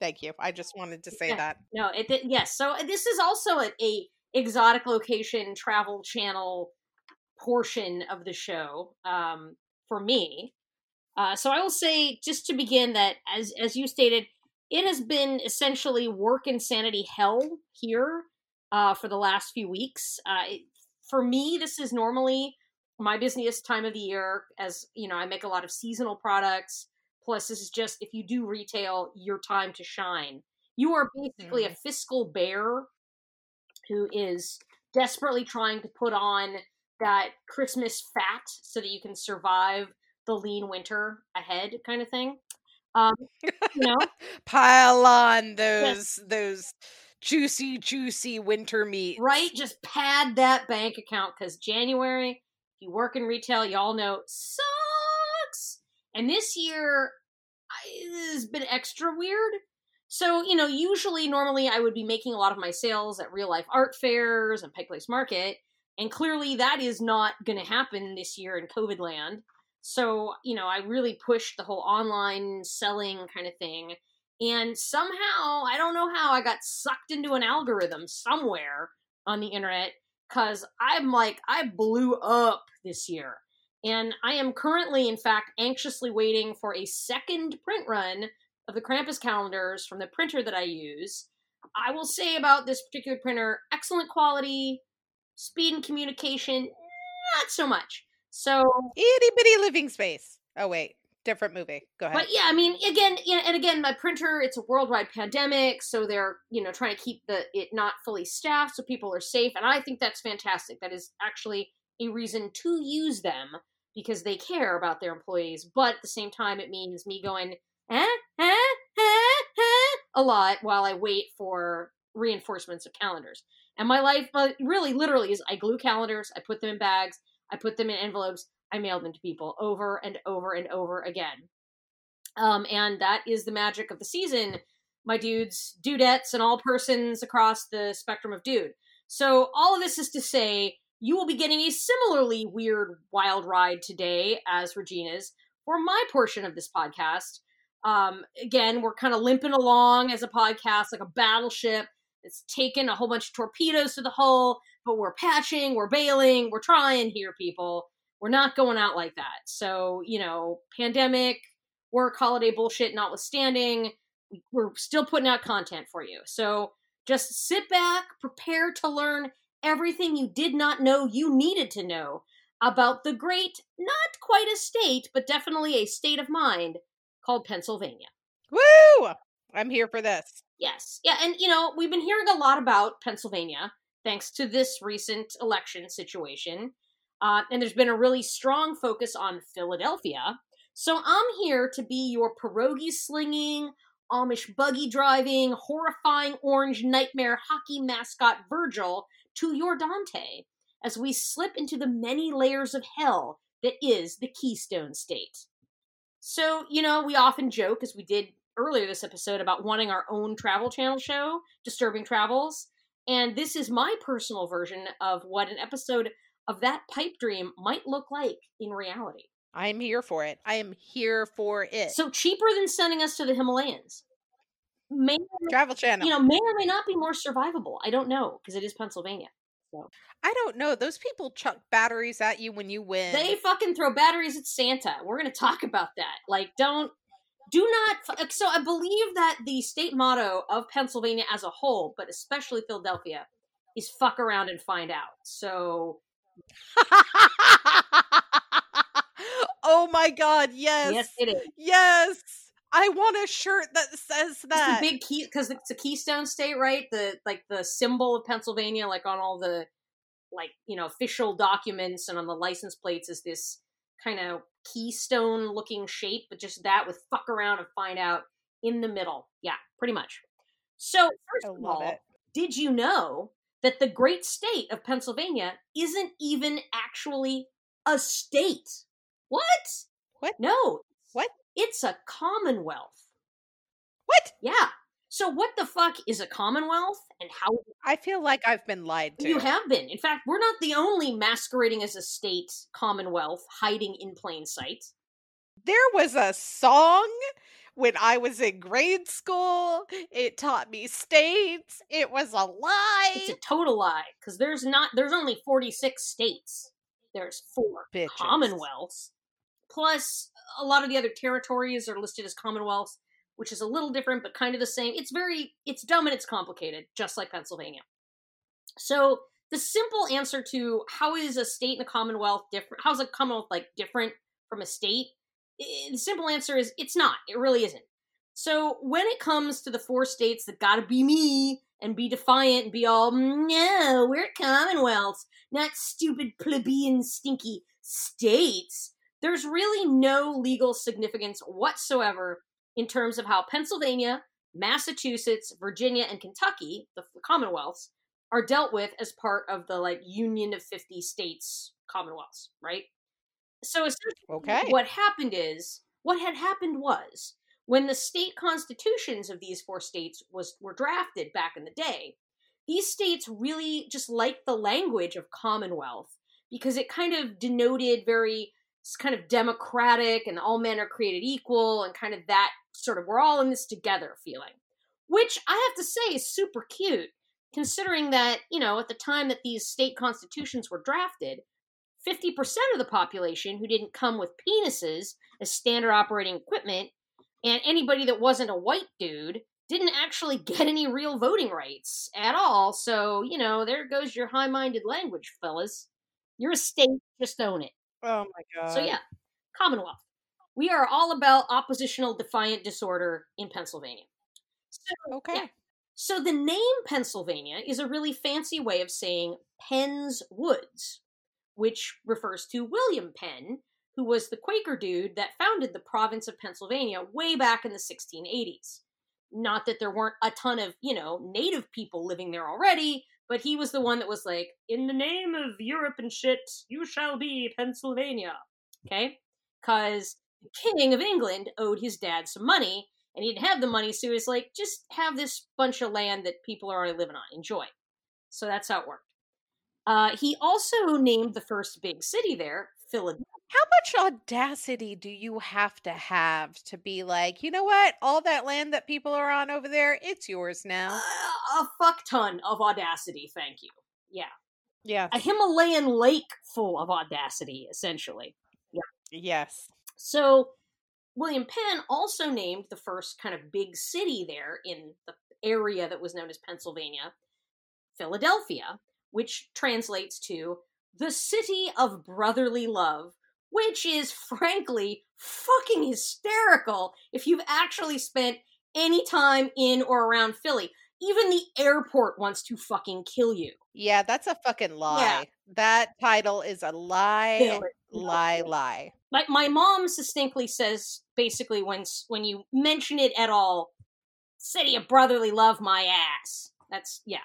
Thank you. I just wanted to say Yeah. that. No, it did- yes. So uh, this is also a, a exotic location travel channel portion of the show um, for me. Uh, so I will say, just to begin, that as as you stated, it has been essentially work insanity hell here uh, for the last few weeks. Uh, it, for me, this is normally my busiest time of the year, as you know, I make a lot of seasonal products. Plus, this is just if you do retail, your time to shine. You are basically a fiscal bear who is desperately trying to put on that Christmas fat so that you can survive the lean winter ahead, kind of thing. Um, you know, Pile on those those juicy, juicy winter meat. right? Just pad that bank account because January, if you work in retail, y'all know sucks. And this year I- has been extra weird. So, you know, usually, normally, I would be making a lot of my sales at real life art fairs and Pike Place Market. And clearly, that is not going to happen this year in COVID land. So, you know, I really pushed the whole online selling kind of thing. And somehow, I don't know how, I got sucked into an algorithm somewhere on the internet because I'm like, I blew up this year. And I am currently, in fact, anxiously waiting for a second print run of the Krampus calendars from the printer that I use. I will say about this particular printer excellent quality, speed and communication, not so much. So, Itty bitty living space. Oh wait, different movie. Go ahead. but yeah, I mean, again, you know, and again, my printer, it's a worldwide pandemic, so they're, you know, trying to keep the it not fully staffed so people are safe, and I think that's fantastic. That is actually a reason to use them because they care about their employees, but at the same time, it means me going eh, eh, eh, eh, a lot while I wait for reinforcements of calendars. And my life, really, literally, is I glue calendars, I put them in bags, I put them in envelopes, I mail them to people over and over and over again. Um, and that is the magic of the season, my dudes, dudettes, and all persons across the spectrum of dude. So, all of this is to say, you will be getting a similarly weird, wild ride today as Regina's for my portion of this podcast. Um, again, we're kind of limping along as a podcast, like a battleship. It's taken a whole bunch of torpedoes to the hull, but we're patching, we're bailing, we're trying here, people. We're not going out like that. So, you know, pandemic, work, holiday bullshit notwithstanding, we're still putting out content for you. So just sit back, prepare to learn everything you did not know you needed to know about the great, not quite a state, but definitely a state of mind called Pennsylvania. Woo! I'm here for this. Yes. Yeah, and you know, we've been hearing a lot about Pennsylvania thanks to this recent election situation. Uh, and there's been a really strong focus on Philadelphia. So I'm here to be your pierogi slinging, Amish buggy driving, horrifying orange nightmare hockey mascot Virgil to your Dante as we slip into the many layers of hell that is the Keystone State. So, you know, we often joke, as we did earlier this episode, about wanting our own travel channel show, Disturbing Travels. And this is my personal version of what an episode of that pipe dream might look like in reality. I'm here for it. I am here for it. So cheaper than sending us to the Himalayas. May Travel Channel. you know may or may not be more survivable. I don't know because it is Pennsylvania. I don't know. Those people chuck batteries at you when you win. They fucking throw batteries at Santa. We're gonna talk about that. Like, don't, do not. So I believe that the state motto of Pennsylvania as a whole, but especially Philadelphia, is "fuck around and find out." So oh my god, yes. yes, it is. Yes. I want a shirt that says It's that. big key because it's a Keystone State, right? The like the symbol of Pennsylvania, like on all the like you know official documents and on the license plates, is this kind of keystone looking shape, but just that with "fuck around and find out" in the middle. Yeah, pretty much. So first of all, it. did you know that the great state of Pennsylvania isn't even actually a state? What? What? No. What? It's a commonwealth. What? Yeah. So what the fuck is a commonwealth and how I feel like I've been lied to. you have been? In fact, we're not the only masquerading as a state commonwealth hiding in plain sight. there was a song when I was in grade school. It taught me states. It was a lie. It's a total lie because there's not there's only 46 states. There's four Bitches. commonwealths. Plus a lot of the other territories are listed as commonwealths, which is a little different but kind of the same. It's very it's dumb and it's complicated, just like Pennsylvania. So the simple answer to how is a state and a commonwealth different how's a commonwealth like different from a state the simple answer is it's not it really isn't so when it comes to the four states that gotta be me and be defiant and be all no we're commonwealths not stupid plebeian stinky states there's really no legal significance whatsoever in terms of how pennsylvania massachusetts virginia and kentucky the the commonwealths are dealt with as part of the like union of 50 states commonwealths right so essentially Okay. what happened is what had happened was when the state constitutions of these four states was were drafted back in the day these states really just liked the language of commonwealth because it kind of denoted very kind of democratic and all men are created equal and kind of that sort of we're all in this together feeling which i have to say is super cute considering that you know at the time that these state constitutions were drafted 50% of the population who didn't come with penises as standard operating equipment, and anybody that wasn't a white dude didn't actually get any real voting rights at all. So, you know, there goes your high minded language, fellas. You're a state, just own it. Oh my god. So, yeah, Commonwealth. We are all about oppositional defiant disorder in Pennsylvania. So, Okay. yeah. So the name Pennsylvania is a really fancy way of saying Penn's Woods, which refers to William Penn, who was the Quaker dude that founded the province of Pennsylvania way back in the 1680s. Not that there weren't a ton of, you know, native people living there already, but he was the one that was like, in the name of Europe and shit, you shall be Pennsylvania. Okay? Because the King of England owed his dad some money, and he didn't have the money, so he was like, just have this bunch of land that people are already living on. Enjoy. So that's how it worked. Uh, he also named the first big city there, Philadelphia. How much audacity do you have to have to be like, you know what? All that land that people are on over there, it's yours now. a fuck ton of audacity, thank you. Yeah. Yeah. A Himalayan lake full of audacity, essentially. Yeah. Yes. So, William Penn also named the first kind of big city there in the area that was known as Pennsylvania, Philadelphia, which translates to the city of brotherly love, which is frankly fucking hysterical if you've actually spent any time in or around Philly. Even the airport wants to fucking kill you. Yeah, that's a fucking lie. That title is a lie, Philly. Lie, lie. like my mom succinctly says basically when when you mention it at all city of brotherly love my ass. That's yeah.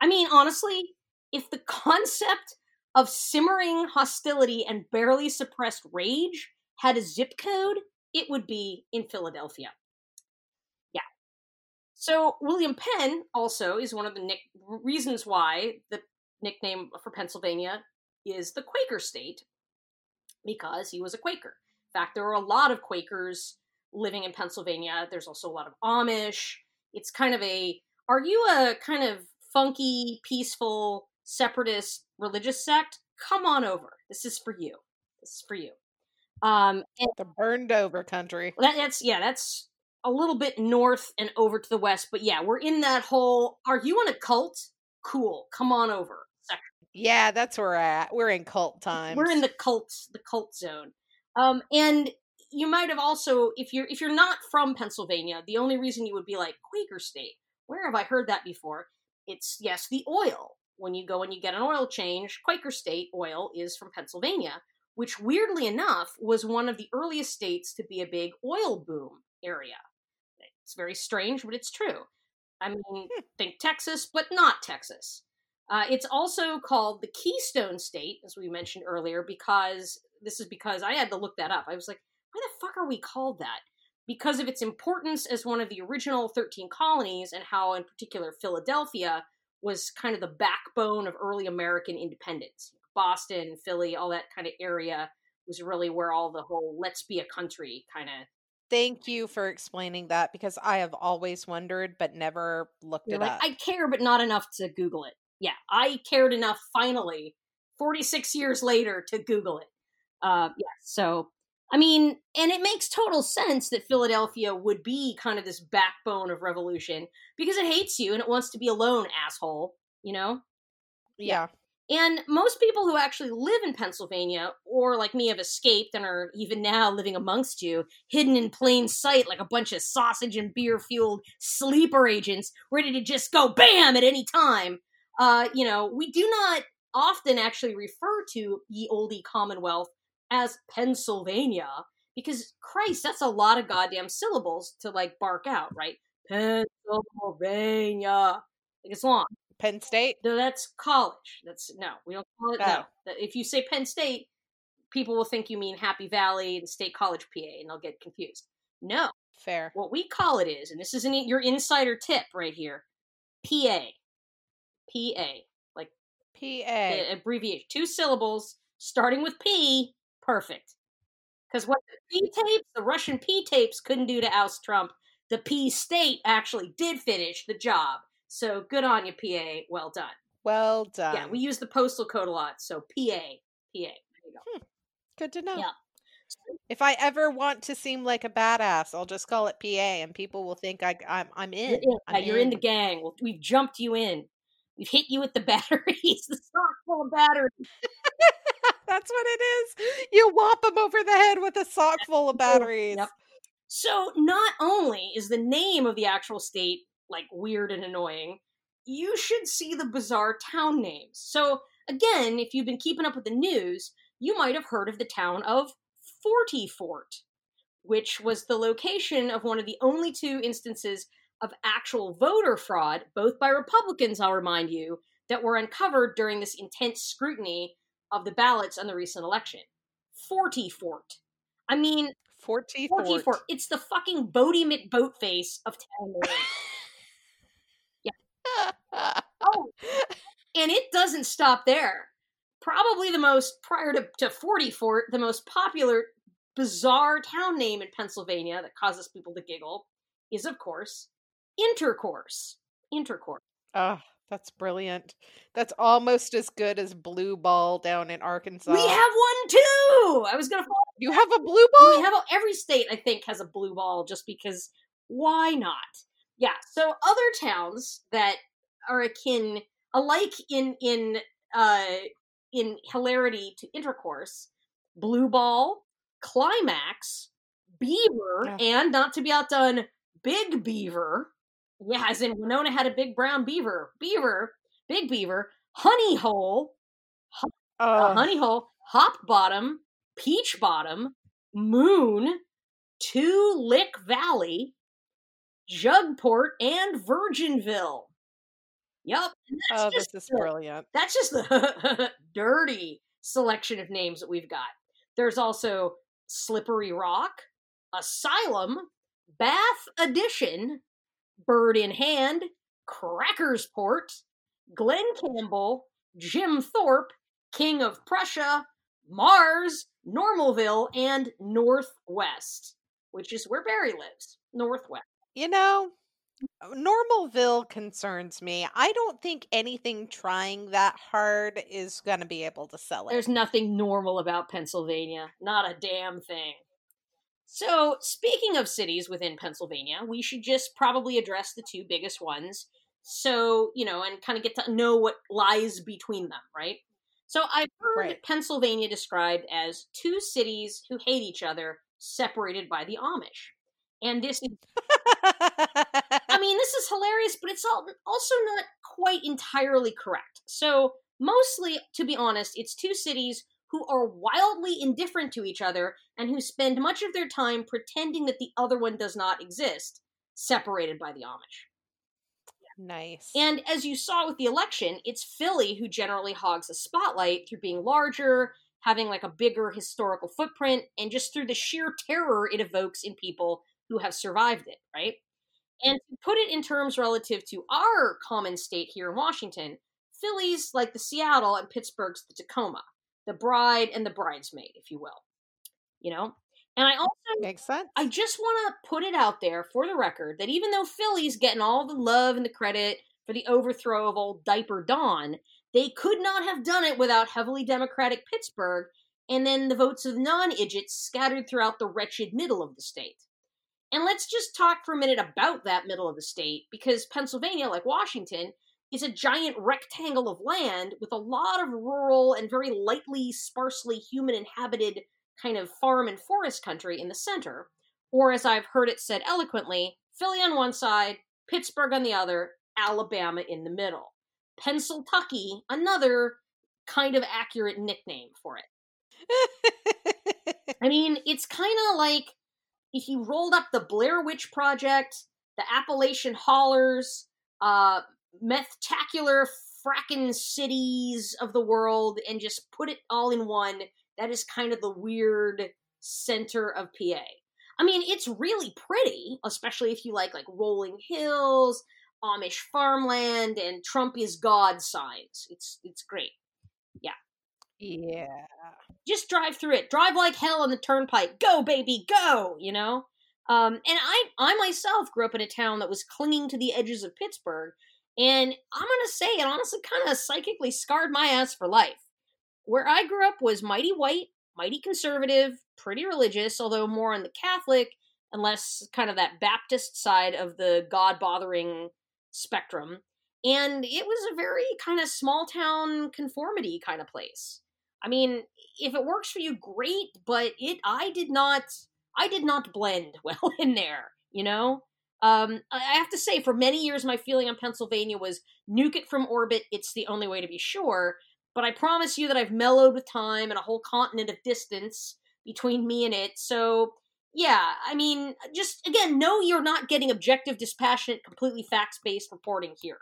I mean honestly if the concept of simmering hostility and barely suppressed rage had a zip code it would be in philadelphia. Yeah. So william penn also is one of the nick- reasons why the nickname for pennsylvania is the quaker state because he was a Quaker. In fact, there are a lot of Quakers living in Pennsylvania. There's also a lot of Amish. It's kind of a are you a kind of funky, peaceful, separatist religious sect? Come on over. This is for you. This is for you. Um, and The burned over country. that, that's yeah, that's a little bit north and over to the west. But yeah, we're in that whole. Are you in a cult? Cool. Come on over. Yeah, that's where we're at. We're in cult times. We're in the cult the cult zone. Um, and you might have also, if you're if you're not from Pennsylvania, the only reason you would be like Quaker State. Where have I heard that before? It's yes, the oil. When you go and you get an oil change, Quaker State oil is from Pennsylvania, which weirdly enough was one of the earliest states to be a big oil boom area. It's very strange, but it's true. I mean, think Texas, but not Texas. Uh, it's also called the Keystone State, as we mentioned earlier, because this is because I had to look that up. I was like, why the fuck are we called that? Because of its importance as one of the original 13 colonies and how, in particular, Philadelphia was kind of the backbone of early American independence. Boston, Philly, all that kind of area was really where all the whole let's be a country kind of Thank you for explaining that because I have always wondered but never looked You're it like, up. I care, but not enough to Google it. Yeah, I cared enough finally, 46 years later, to Google it. Uh, yeah, so, I mean, and it makes total sense that Philadelphia would be kind of this backbone of revolution because it hates you and it wants to be alone, asshole, you know? yeah. And most people who actually live in Pennsylvania, or like me, have escaped and are even now living amongst you, hidden in plain sight like a bunch of sausage and beer fueled sleeper agents ready to just go bam at any time. Uh, you know, we do not often actually refer to ye olde Commonwealth as Pennsylvania because, Christ, that's a lot of goddamn syllables to like bark out, right? Pennsylvania. Like it's long. Penn State. No, that's college. That's no, we don't call it. No, Oh. That- if you say Penn State, people will think you mean Happy Valley and State College, PA, and they'll get confused. No, Fair. what we call it is, and this is an, your insider tip right here, PA, PA, like PA. abbreviation, two syllables starting with P, perfect. Because what the P tapes, the Russian P tapes couldn't do to oust Trump, the P state actually did finish the job. So good on you, PA. Well done. Well done. Yeah, we use the postal code a lot, so PA, PA. There you go. Hmm, good to know. Yeah. If I ever want to seem like a badass, I'll just call it PA, and people will think I, I'm I'm in. You're, in, I'm yeah, you're in the gang. We've jumped you in. We've hit you with the batteries, the sock full of batteries. That's what it is. You whop them over the head with a sock full of batteries. Yep. So not only is the name of the actual state like weird and annoying, you should see the bizarre town names. So again, if you've been keeping up with the news, you might have heard of the town of Forty Fort, which was the location of one of the only two instances of actual voter fraud, both by Republicans, I'll remind you, that were uncovered during this intense scrutiny of the ballots on the recent election. Forty Fort. I mean, 40 fort. It's the fucking Boaty McBoatface of town names. Oh, and it doesn't stop there. Probably the most prior to, to 40 Fort, the most popular bizarre town name in Pennsylvania that causes people to giggle is, of course, Intercourse. Intercourse. oh, that's brilliant. That's almost as good as Blue Ball down in Arkansas. We have one too. I was gonna. follow- you have a blue ball. We have a, every state, I think, has a blue ball just because. Why not? Yeah. So other towns that are akin, alike in in uh in hilarity to intercourse, blue ball, climax, beaver, and not to be outdone, big beaver. Yeah, as in Wynona had a big brown beaver. Beaver, big beaver, honey hole, uh, honey hole, hop bottom, peach bottom, moon, two lick valley, jugport, and virginville. That's oh, just this is the- brilliant. That's just the dirty selection of names that we've got. There's also Slippery Rock, Asylum, Bath Addition, Bird in Hand, Crackersport, Glen Campbell, Jim Thorpe, King of Prussia, Mars, Normalville, and Northwest, which is where Barry lives. Northwest. You know, uh, Normalville concerns me. I don't think anything trying that hard is going to be able to sell it. There's nothing normal about Pennsylvania. Not a damn thing. So, speaking of cities within Pennsylvania, we should just probably address the two biggest ones. So, you know, and kind of get to know what lies between them, right? So, I've heard Right. Pennsylvania described as two cities who hate each other, separated by the Amish. And this I mean, this is hilarious, but it's al- also not quite entirely correct. So, mostly, to be honest, it's two cities who are wildly indifferent to each other and who spend much of their time pretending that the other one does not exist, separated by the Amish. nice. And as you saw with the election, it's Philly who generally hogs the spotlight through being larger having like a bigger historical footprint and just through the sheer terror it evokes in people who have survived it, right? And to put it in terms relative to our common state here in Washington, Philly's like the Seattle and Pittsburgh's the Tacoma, the bride and the bridesmaid, if you will. You know? And I also makes sense. I just want to put it out there for the record that even though Philly's getting all the love and the credit for the overthrow of old Diaper Don, they could not have done it without heavily Democratic Pittsburgh and then the votes of non idiots scattered throughout the wretched middle of the state. And let's just talk for a minute about that middle of the state, because Pennsylvania, like Washington, is a giant rectangle of land with a lot of rural and very lightly, sparsely human inhabited kind of farm and forest country in the center. Or, as I've heard it said eloquently, Philly on one side, Pittsburgh on the other, Alabama in the middle. Pennsyltucky, another kind of accurate nickname for it. I mean, it's kind of like if you rolled up the Blair Witch Project, the Appalachian Haulers, uh, methtacular frackin' cities of the world, and just put it all in one, that is kind of the weird center of PA. I mean, it's really pretty, especially if you like like rolling hills, Amish farmland, and Trump is God signs. It's it's great. Yeah. Yeah. Just drive through it. Drive like hell on the turnpike. Go, baby, go, you know? Um, and I, I myself grew up in a town that was clinging to the edges of Pittsburgh, and I'm gonna say it honestly kind of psychically scarred my ass for life. Where I grew up was mighty white, mighty conservative, pretty religious, although more on the Catholic and less kind of that Baptist side of the God bothering spectrum. And it was a very kind of small town conformity kind of place. I mean, if it works for you, great, but it I did not I did not blend well in there, you know? Um, I have to say, for many years, my feeling on Pennsylvania was nuke it from orbit. It's the only way to be sure. But I promise you that I've mellowed with time and a whole continent of distance between me and it. So, yeah, I mean, just again, no, you're not getting objective, dispassionate, completely facts based reporting here.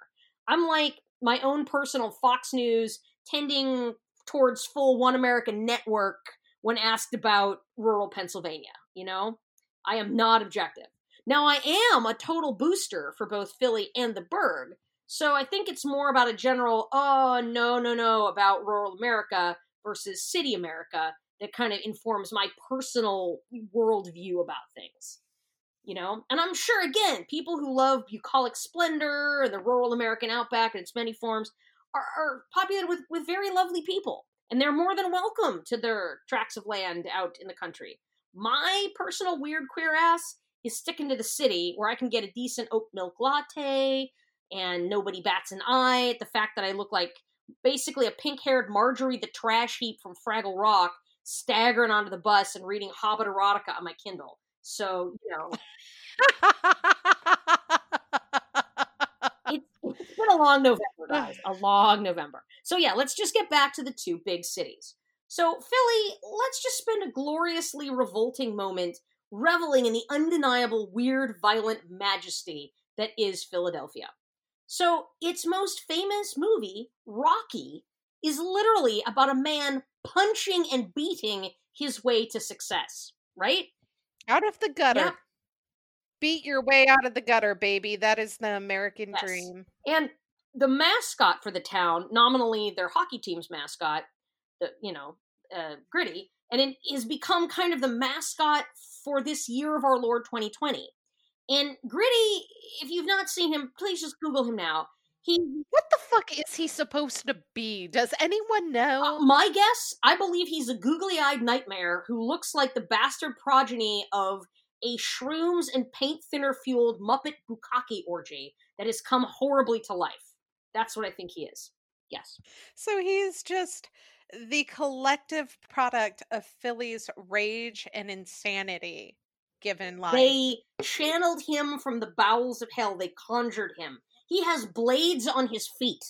I'm like my own personal Fox News tending towards full One American Network when asked about rural Pennsylvania. You know, I am not objective. Now, I am a total booster for both Philly and the Burgh, so I think it's more about a general, oh, no, no, no, about rural America versus city America that kind of informs my personal worldview about things. You know, and I'm sure again, people who love bucolic splendor and the rural American outback in its many forms are, are populated with, with very lovely people, and they're more than welcome to their tracts of land out in the country. My personal weird queer ass is sticking to the city where I can get a decent oat milk latte and nobody bats an eye at the fact that I look like basically a pink haired Marjorie the trash heap from Fraggle Rock staggering onto the bus and reading Hobbit erotica on my Kindle. So, you know. it's been a long November, guys. A long November. So yeah, let's just get back to the two big cities. So Philly, let's just spend a gloriously revolting moment reveling in the undeniable, weird, violent majesty that is Philadelphia. So its most famous movie, Rocky, is literally about a man punching and beating his way to success, right? Out of the gutter. Yep beat your way out of the gutter, baby. That is the American yes. dream. And the mascot for the town, nominally their hockey team's mascot, the you know, uh, Gritty, and it has become kind of the mascot for this year of our Lord 2020. And Gritty, if you've not seen him, please just Google him now. He what the fuck is he supposed to be? Does anyone know? Uh, my guess, I believe he's a googly-eyed nightmare who looks like the bastard progeny of a shrooms and paint thinner fueled Muppet Bukkake orgy that has come horribly to life. That's what I think he is. Yes. So he's just the collective product of Philly's rage and insanity given life. They channeled him from the bowels of hell. They conjured him. He has blades on his feet.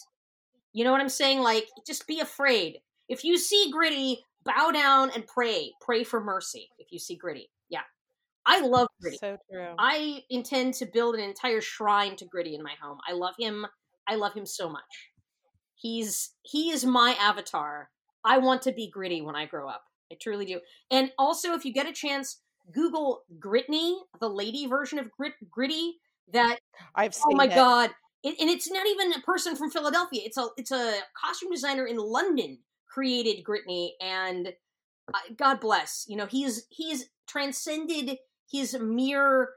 You know what I'm saying? Like, just be afraid. If you see Gritty, bow down and pray. Pray for mercy if you see Gritty. Yeah. I love Gritty. So true. I intend to build an entire shrine to Gritty in my home. I love him. I love him so much. He's he is my avatar I want to be gritty when I grow up. I truly do. And also, if you get a chance, Google Gritney, the lady version of Grit Gritty. That I've seen. oh my it. god! It, and it's not even a person from Philadelphia. It's a it's a costume designer in London created Gritney, and uh, God bless. You know, he's he's transcended his mere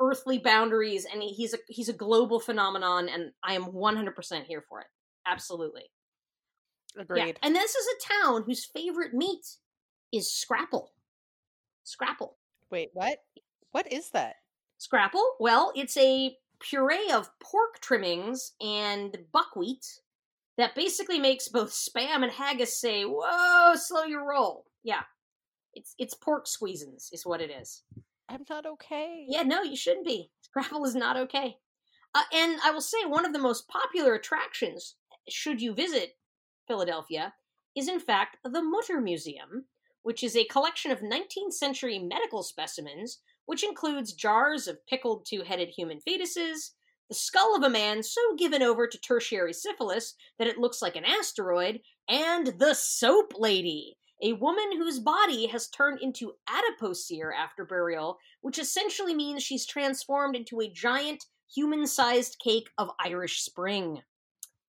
earthly boundaries, and he's a he's a global phenomenon, and I am one hundred percent here for it. Absolutely. Agreed. Yeah. And this is a town whose favorite meat is scrapple. Scrapple. Wait, what? What is that? Scrapple? Well, it's a puree of pork trimmings and buckwheat that basically makes both spam and haggis say, "Whoa, slow your roll." Yeah, it's it's pork squeezins is what it is. I'm not okay. Yeah, no, you shouldn't be. Scrapple is not okay. Uh, and I will say one of the most popular attractions, should you visit Philadelphia, is in fact the Mutter Museum, which is a collection of 19th century medical specimens, which includes jars of pickled two headed human fetuses, the skull of a man so given over to tertiary syphilis that it looks like an asteroid, and the Soap Lady, a woman whose body has turned into adipocere after burial, which essentially means she's transformed into a giant human sized cake of Irish Spring.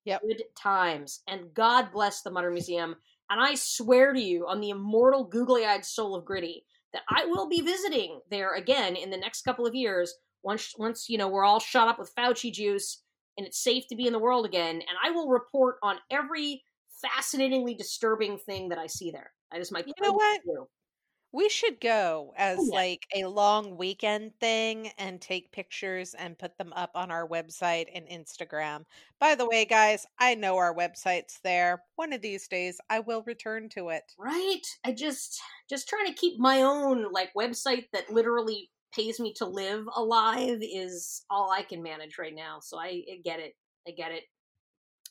Yep. Good times. And God bless the Mutter Museum. And I swear to you, on the immortal googly eyed soul of Gritty, that I will be visiting there again in the next couple of years once once you know we're all shot up with Fauci juice and it's safe to be in the world again and I will report on every fascinatingly disturbing thing that I see there. That is my You know what? We should go oh, as Oh, yeah. like a long weekend thing and take pictures and put them up on our website and Instagram. By the way, guys, I know our website's there. One of these days I will return to it. Right? I just just trying to keep my own like website that literally pays me to live alive is all I can manage right now. So I, I get it. I get it.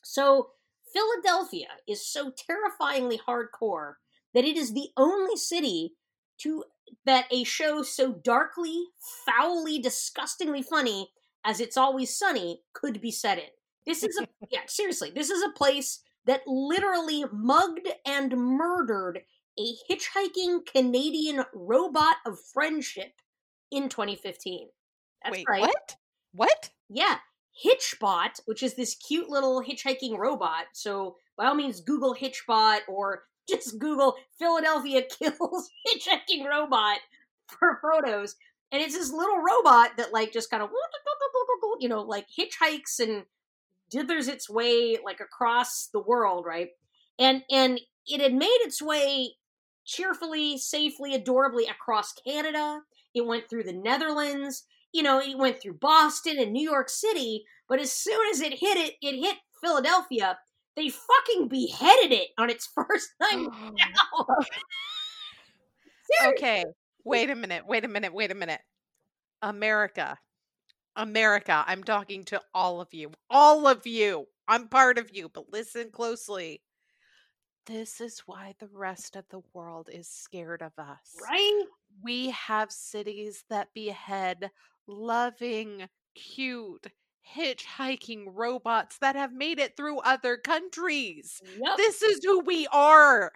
So Philadelphia is so terrifyingly hardcore that it is the only city to that a show so darkly, foully, disgustingly funny as It's Always Sunny could be set in. This is a yeah, seriously, this is a place that literally mugged and murdered a hitchhiking Canadian robot of friendship in 2015. That's Wait, right. what? What? Yeah, Hitchbot, which is this cute little hitchhiking robot. So by all means, Google Hitchbot or just Google Philadelphia kills hitchhiking robot for photos. And it's this little robot that like just kind of you know like hitchhikes and dithers its way like across the world, right? And and it had made its way cheerfully, safely, adorably across Canada. It went through the Netherlands. You know, it went through Boston and New York City. But as soon as it hit it, it hit Philadelphia. They fucking beheaded it on its first time out. Oh. Okay. Wait a minute. Wait a minute. Wait a minute. America. America. I'm talking to all of you. All of you. I'm part of you, but listen closely. This is why the rest of the world is scared of us. Right? We have cities that behead loving, cute, hitchhiking robots that have made it through other countries. Yep. This is who we are.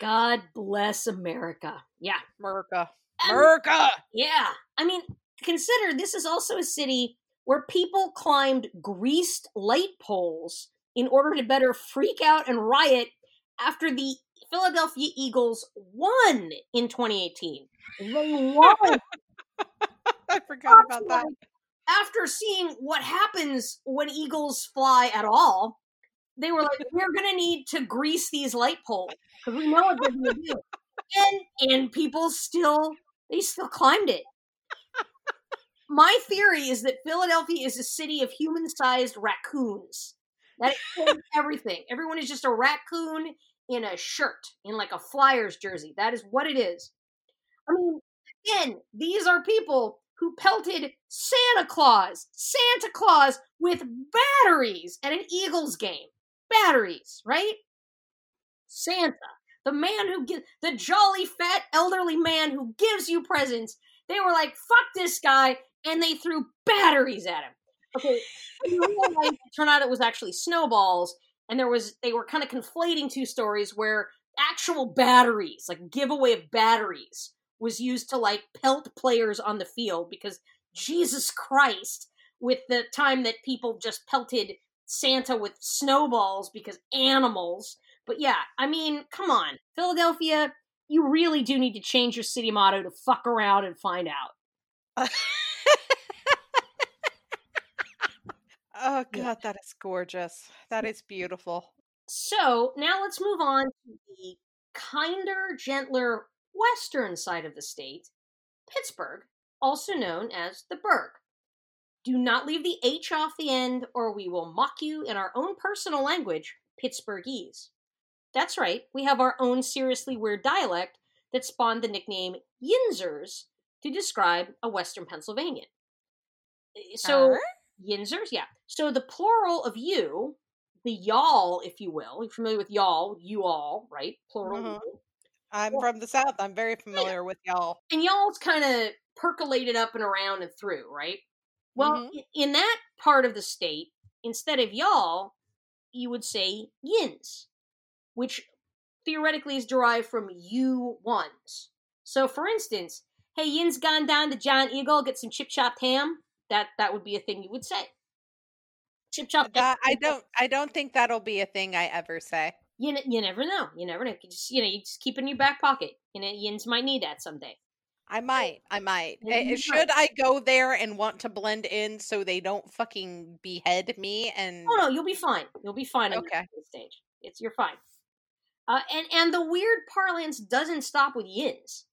God bless America. Yeah. America. And- America. Yeah. I mean, consider this is also a city where people climbed greased light poles in order to better freak out and riot after the Philadelphia Eagles won in 2018. They won. I forgot about that. After seeing what happens when eagles fly at all, they were like, "We're gonna need to grease these light poles because we know what they're gonna do." And and people still they still climbed it. My theory is that Philadelphia is a city of human-sized raccoons. That explains everything. Everyone is just a raccoon in a shirt, in like a Flyers jersey. That is what it is. I mean, again, these are people who pelted Santa Claus, Santa Claus with batteries at an Eagles game. Batteries, right? Santa, the man who gives the jolly fat elderly man who gives you presents. They were like, "Fuck this guy," and they threw batteries at him. Okay, in real life, it turned out it was actually snowballs, and there was they were kind of conflating two stories where actual batteries, like giveaway of batteries, was used to like pelt players on the field because Jesus Christ, with the time that people just pelted Santa with snowballs because animals. But yeah, I mean, come on, Philadelphia, you really do need to change your city motto to fuck around and find out. oh god, that is gorgeous. That is beautiful. So now let's move on to the kinder, gentler western side of the state, Pittsburgh, also known as the Burgh. Do not leave the H off the end, or we will mock you in our own personal language, Pittsburghese. That's right, we have our own seriously weird dialect that spawned the nickname Yinzers to describe a Western Pennsylvanian. So, Uh? Yinzers, yeah. So the plural of you, the y'all, if you will, you're familiar with y'all, you all, right? Plural. Mhm. I'm from the south. I'm very familiar with y'all. And y'all's kind of percolated up and around and through, right? Well, Mhm. in that part of the state, instead of y'all, you would say yins, which theoretically is derived from you ones. So, for instance, hey, yins gone down to Giant Eagle, get some chip chopped ham. That that would be a thing you would say. Chip chopped ham. I don't. I don't think that'll be a thing I ever say. You, n- you never know. You never know. You just you know you just keep it in your back pocket. You know, yins might need that someday. I might. I might. You Should I go there and want to blend in so they don't fucking behead me? And Oh no, you'll be fine. You'll be fine on Okay. stage. It's you're fine. Uh, and and the weird parlance doesn't stop with yins.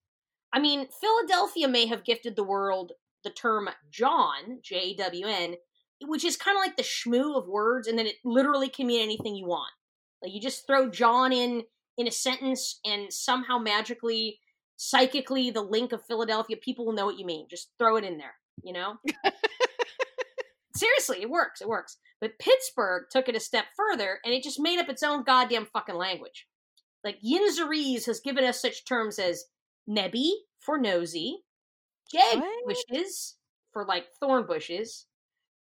I mean, Philadelphia may have gifted the world the term jawn, J W N, which is kind of like the schmoo of words, and then it literally can mean anything you want. Like you just throw jawn in in a sentence, and somehow magically, psychically, the link of Philadelphia, people will know what you mean. Just throw it in there, you know. Seriously, it works. It works. But Pittsburgh took it a step further, and it just made up its own goddamn fucking language. Like Yinzerese has given us such terms as nebby for nosy, jag What? bushes for like thorn bushes,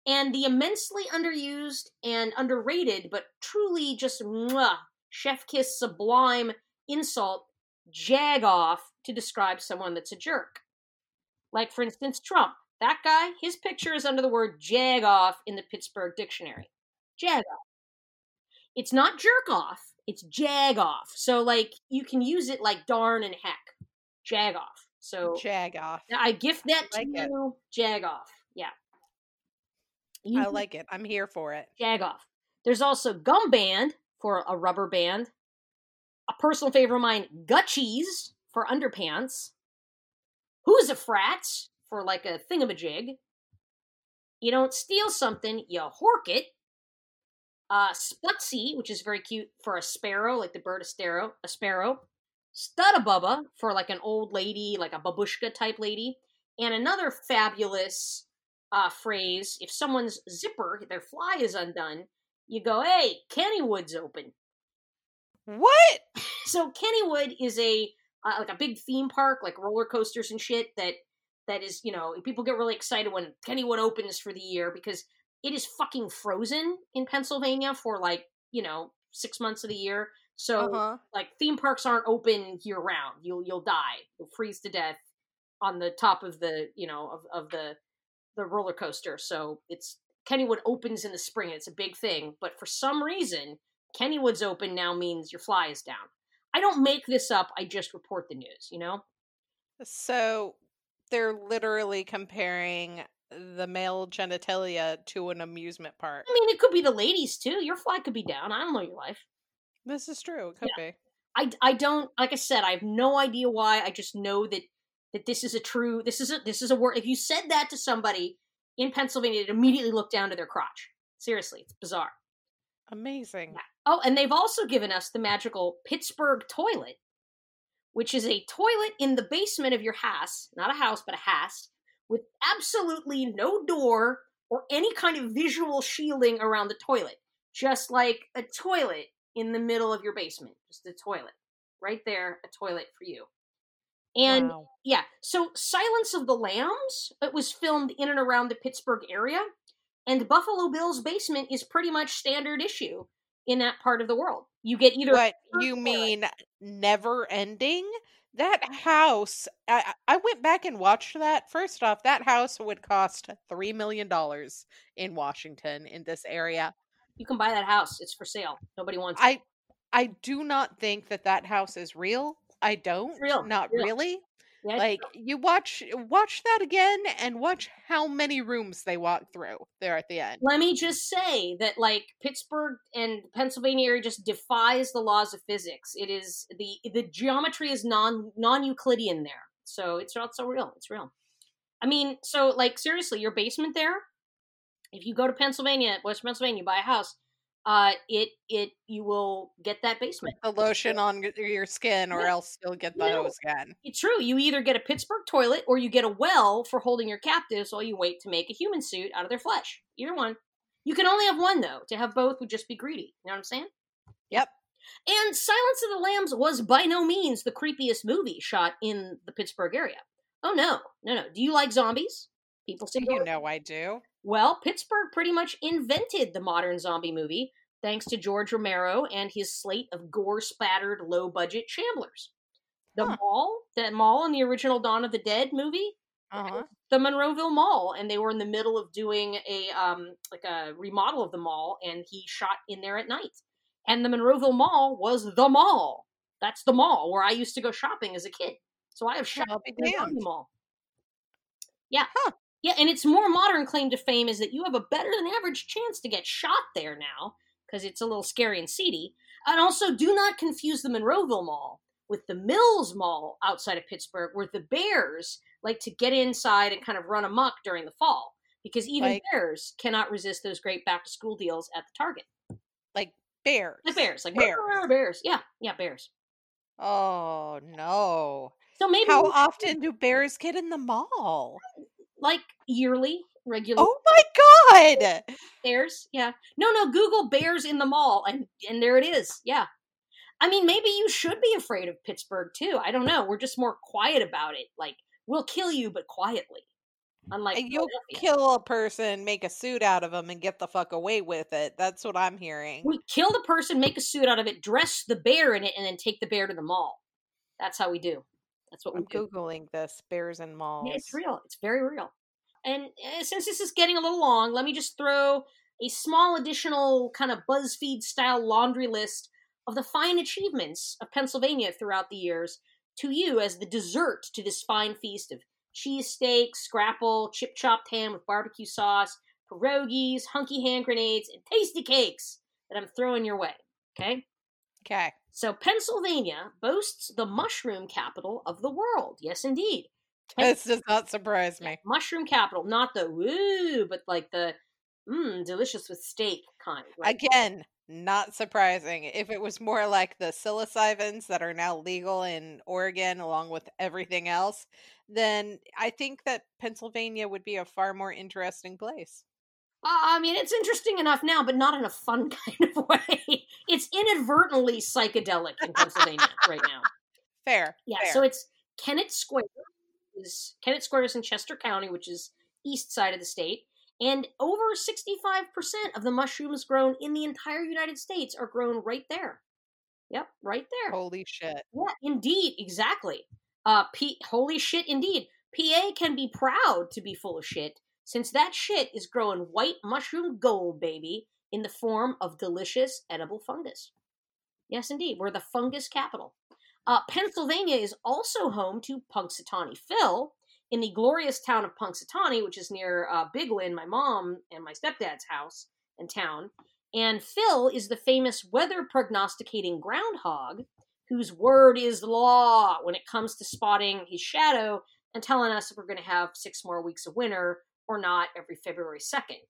and the immensely underused and underrated, but truly just mwah, chef kiss sublime insult, jag off to describe someone that's a jerk. Like, for instance, Trump. That guy, his picture is under the word jag off in the Pittsburgh dictionary. Jag off. It's not jerk off, it's jag off. So, like, you can use it like darn and heck. Jag off. So, jag off. I gift that to like it. you. Jag off. I like it. I'm here for it. jag off. There's also gum band for a rubber band. A personal favorite of mine, gutchies for underpants. Who's a frat for like a thingamajig. You don't steal something, you hork it. Uh, Sputsy, which is very cute for a sparrow, like the bird a sparrow. A sparrow. Studabubba for like an old lady, like a babushka type lady. And another fabulous uh, phrase: if someone's zipper, their fly is undone, you go, "Hey, Kennywood's open." What? So Kennywood is a uh, like a big theme park, like roller coasters and shit. That that is, you know, people get really excited when Kennywood opens for the year because it is fucking frozen in Pennsylvania for like you know six months of the year. So Uh-huh. like theme parks aren't open year round. You'll you'll die. You'll freeze to death on the top of the you know of, of the the roller coaster. So it's Kennywood opens in the spring. It's a big thing, but for some reason, Kennywood's open now means your fly is down. I don't make this up. I just report the news. You know. So they're literally comparing the male genitalia to an amusement park. I mean, it could be the ladies too. Your fly could be down. I don't know your life. This is true. It could be. I, I don't like I said I have no idea why I just know that that this is a true this is a this is a word if you said that to somebody in Pennsylvania they'd immediately look down to their crotch. Seriously it's bizarre. Amazing. oh and they've also given us the magical Pittsburgh toilet which is a toilet in the basement of your house not a house but a house with absolutely no door or any kind of visual shielding around the toilet just like a toilet in the middle of your basement just a toilet. Right there a toilet for you and Wow. yeah so silence of the lambs it was filmed in and around the pittsburgh area and buffalo bill's basement is pretty much standard issue in that part of the world. You get either What you mean never ending? That house, I, I I went back and watched that. First off, that house would cost $3 million in Washington in this area. you can buy that house. It's for sale. Nobody wants it. I I do not think that that house is real. I don't. real, Not real. really. Yeah, it's Like you watch watch that again and watch how many rooms they walk through there at the end. let me just say that like Pittsburgh and Pennsylvania area just defies the laws of physics. It is the the geometry is non non Euclidean there, so it's not so real. It's real. I mean, so like seriously, your basement there. If you go to Pennsylvania, West Pennsylvania, buy a house, uh, it it you will get that basement. The lotion on your skin, or Yeah. else you'll get You know, those again. It's true. You either get a Pittsburgh toilet or you get a well for holding your captives while you wait to make a human suit out of their flesh. Either one. You can only have one though. To have both would just be greedy. You know what I'm saying? Yep. And Silence of the Lambs was by no means the creepiest movie shot in the Pittsburgh area. Oh no, no, no. Do you like zombies? People say You know I do. Well, Pittsburgh pretty much invented the modern zombie movie thanks to George Romero and his slate of gore spattered, low budget shamblers. The Huh. mall, that mall in the original Dawn of the Dead movie, Uh-huh. the Monroeville Mall, and they were in the middle of doing a um like a remodel of the mall, and he shot in there at night. And the Monroeville Mall was the mall. That's the mall where I used to go shopping as a kid. So I have shot I'll in the mall. Yeah. Huh. Yeah, and its more modern claim to fame is that you have a better than average chance to get shot there now, because it's a little scary and seedy. And also, do not confuse the Monroeville Mall with the Mills Mall outside of Pittsburgh, where the Bears like to get inside and kind of run amok during the fall, because even Like- bears cannot resist those great back to school deals at the Target. Like bears. The bears, like Bears. bears, yeah, yeah, bears. Oh no. So maybe How often do bears get in the mall? Like yearly, regular Oh my god. bears. Yeah, no, no. Google bears in the mall, and and there it is. Yeah, I mean, maybe you should be afraid of Pittsburgh too. I don't know. We're just more quiet about it. Like we'll kill you, but quietly. Mm, unlike And You'll kill a person, make a suit out of them, and get the fuck away with it. That's what I'm hearing. We kill the person, make a suit out of it, dress the bear in it, and then take the bear to the mall. That's how we do. That's what I'm do. googling this bears and malls. Yeah, it's real. It's very real. And uh, since this is getting a little long, let me just throw a small additional kind of BuzzFeed style laundry list of the fine achievements of Pennsylvania throughout the years to you as the dessert to this fine feast of cheesesteak, scrapple, chip chopped ham with barbecue sauce, pierogies, hunky hand grenades, and Tastykakes that I'm throwing your way. Okay? Okay. So, Pennsylvania boasts the mushroom capital of the world. Yes, indeed. This does not surprise me. Mushroom capital, not the woo, but like the mmm, delicious with steak kind. Right? Again, not surprising. If it was more like the psilocybins that are now legal in Oregon along with everything else, then I think that Pennsylvania would be a far more interesting place. Uh, I mean, it's interesting enough now, but not in a fun kind of way. It's inadvertently psychedelic in Pennsylvania right now. Fair. Yeah, fair. so it's Kennett Square. Is Kennett Square is in Chester County, which is east side of the state, and over sixty-five percent of the mushrooms grown in the entire United States are grown right there. Yep, right there. Holy shit. Yeah, indeed, exactly. Uh, P- holy shit, indeed. PA can be proud to be full of shit, since that shit is growing white mushroom gold, baby, in the form of delicious edible fungus. Yes, indeed, we're the fungus capital. Uh, Pennsylvania is also home to Punxsutawney Phil in the glorious town of Punxsutawney, which is near uh, my mom and my stepdad's house and town. And Phil is the famous weather prognosticating groundhog whose word is law when it comes to spotting his shadow and telling us if we're going to have six more weeks of winter or not every February 2nd.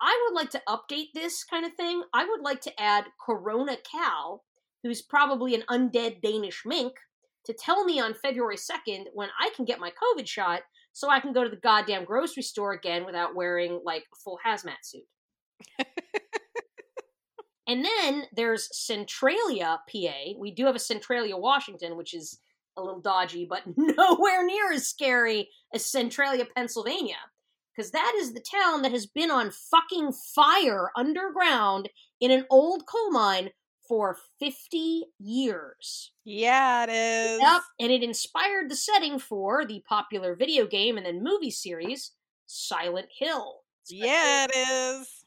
I would like to update this kind of thing. I would like to add Corona Cal, who's probably an undead Danish mink, to tell me on February 2nd when I can get my COVID shot so I can go to the goddamn grocery store again without wearing like a full hazmat suit. and then there's Centralia, PA. We do have a Centralia, Washington, which is a little dodgy, but nowhere near as scary as Centralia, Pennsylvania. Because that is the town that has been on fucking fire underground in an old coal mine for 50 years. Yeah, it is. Yep, and it inspired the setting for the popular video game and then movie series Silent Hill. Yeah, it is.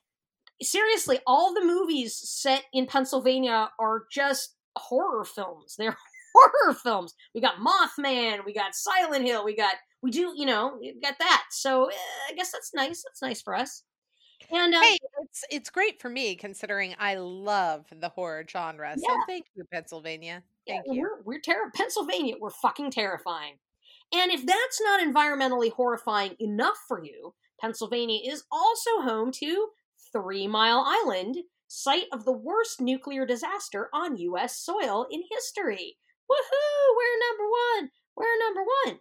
Seriously, all the movies set in Pennsylvania are just horror films. They're horror films. We got Mothman, we got Silent Hill, we got we do, you know, we got that. So eh, I guess that's nice. That's nice for us. And uh, Hey, it's it's great for me considering I love the horror genre. So Yeah. thank you, Pennsylvania. yeah, Thank you. we're we're terror Pennsylvania. We're fucking terrifying. And if that's not environmentally horrifying enough for you, Pennsylvania is also home to Three Mile Island, site of the worst nuclear disaster on U.S. soil in history. Woohoo! We're number one. We're number one.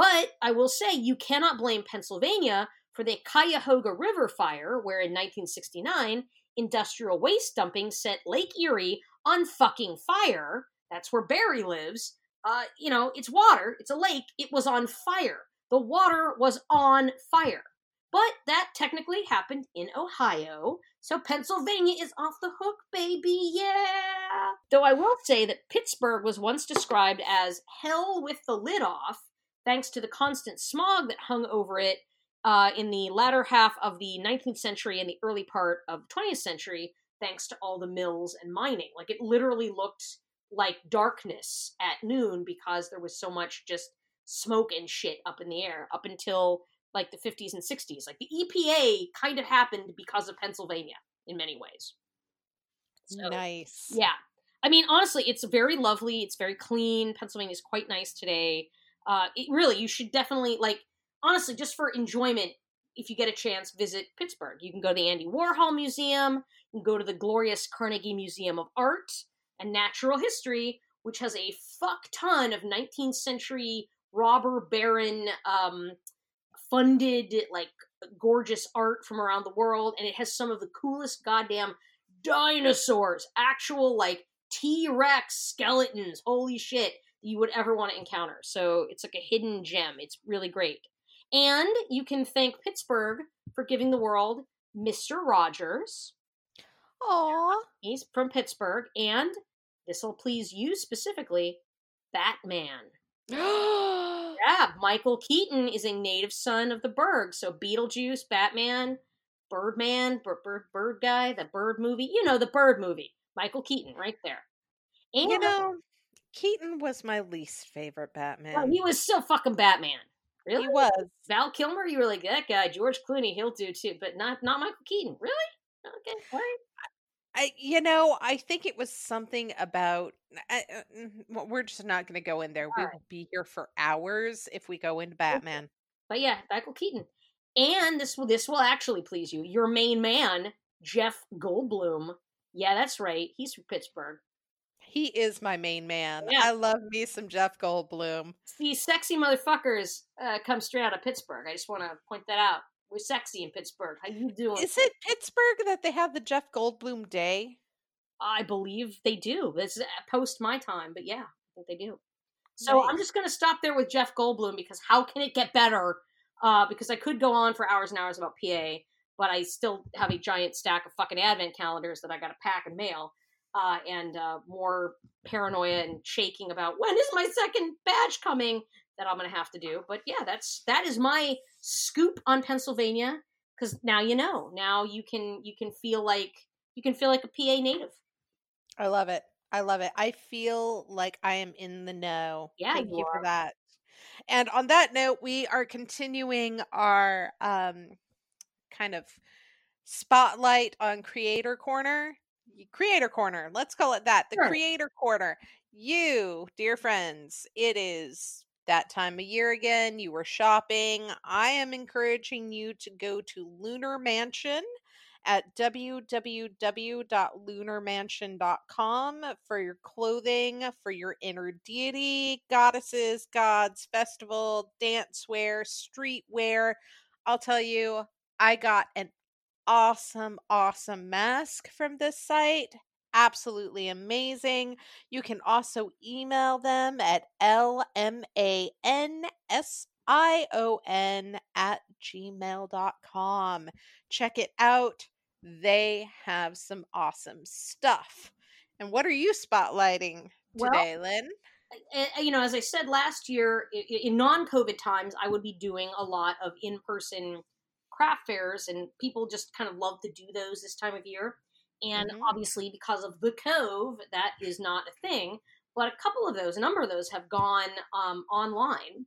But I will say you cannot blame Pennsylvania for the Cuyahoga River fire, where in 1969 industrial waste dumping set Lake Erie on fucking fire. That's where Barry lives. Uh, you know, it's water, it's a lake, it was on fire. The water was on fire. But that technically happened in Ohio, so Pennsylvania is off the hook, baby, yeah! Though I will say that Pittsburgh was once described as hell with the lid off, thanks to the constant smog that hung over it uh, in the latter half of the 19th century and the early part of the 20th century, thanks to all the mills and mining. Like it literally looked like darkness at noon because there was so much just smoke and shit up in the air up until like the 50s and 60s. Like the EPA kind of happened because of Pennsylvania in many ways. So, nice. yeah. I mean, honestly, it's very lovely. It's very clean. Pennsylvania is quite nice today. Uh, it really, you should definitely like. Honestly, just for enjoyment, if you get a chance, visit Pittsburgh. You can go to the Andy Warhol Museum. You can go to the glorious Carnegie Museum of Art and Natural History, which has a fuck ton of 19th century robber baron um, funded like gorgeous art from around the world, and it has some of the coolest goddamn dinosaurs, actual like T Rex skeletons. Holy shit, you would ever want to encounter. So it's like a hidden gem. It's really great. And you can thank Pittsburgh for giving the world Mr. Rogers. Aw. He's from Pittsburgh, and this will please you specifically, Batman. Yeah, Michael Keaton is a native son of the Burgh. So Beetlejuice, Batman, Birdman, Bird, Bird, Bird guy, the Bird movie. You know, the Bird movie. Michael Keaton, right there. And you know, Keaton was my least favorite Batman. oh, he was still fucking Batman. Really? He was. Val Kilmer, you were like that guy. George Clooney, he'll do too, but not not Michael Keaton. Really? Okay, all right. I, you know, I think it was something about. I, uh, we're just not going to go in there. we Alright. will be here for hours if we go into Batman. But yeah, Michael Keaton. And this will this will actually please you. Your main man, Jeff Goldblum. Yeah, that's right. He's from Pittsburgh. He is my main man. Yeah. I love me some Jeff Goldblum. These sexy motherfuckers uh, come straight out of Pittsburgh. I just want to point that out. We're sexy in Pittsburgh. How you doing? Is it Pittsburgh that they have the Jeff Goldblum Day? I believe they do. This is post my time, but yeah, I think they do. So I'm just going to stop there with Jeff Goldblum because how can it get better? Uh, because I could go on for hours and hours about PA, but I still have a giant stack of fucking advent calendars that I got to pack and mail, uh, and uh, more paranoia and shaking about when is my second badge coming that I'm going to have to do. But yeah, that's that is my scoop on Pennsylvania because now you know. Now you can you can feel like you can feel like a PA native. I love it. I love it. I feel like I am in the know. Yeah, Thank you you, for that. And on that note, we are continuing our um kind of spotlight on Creator Corner. Creator Corner, let's call it that. The Sure. Creator Corner. You, dear friends, it is that time of year again. You were shopping. I am encouraging you to go to Lunar Mansion at www.lunarmansion.com for your clothing, for your inner deity, goddesses, gods, festival, dance wear, streetwear. I'll tell you, I got an awesome, awesome mask from this site. Absolutely amazing. You can also email them at lmansi ion at gmail.com. Check it out. They have some awesome stuff. And what are you spotlighting today, well, Lynn? Eh, eh, you know, as I said last year, in non COVID times, I would be doing a lot of in person craft fairs, and people just kind of love to do those this time of year. And mm-hmm. obviously, because of the Cove, that is not a thing. But a couple of those, a number of those, have gone um, online.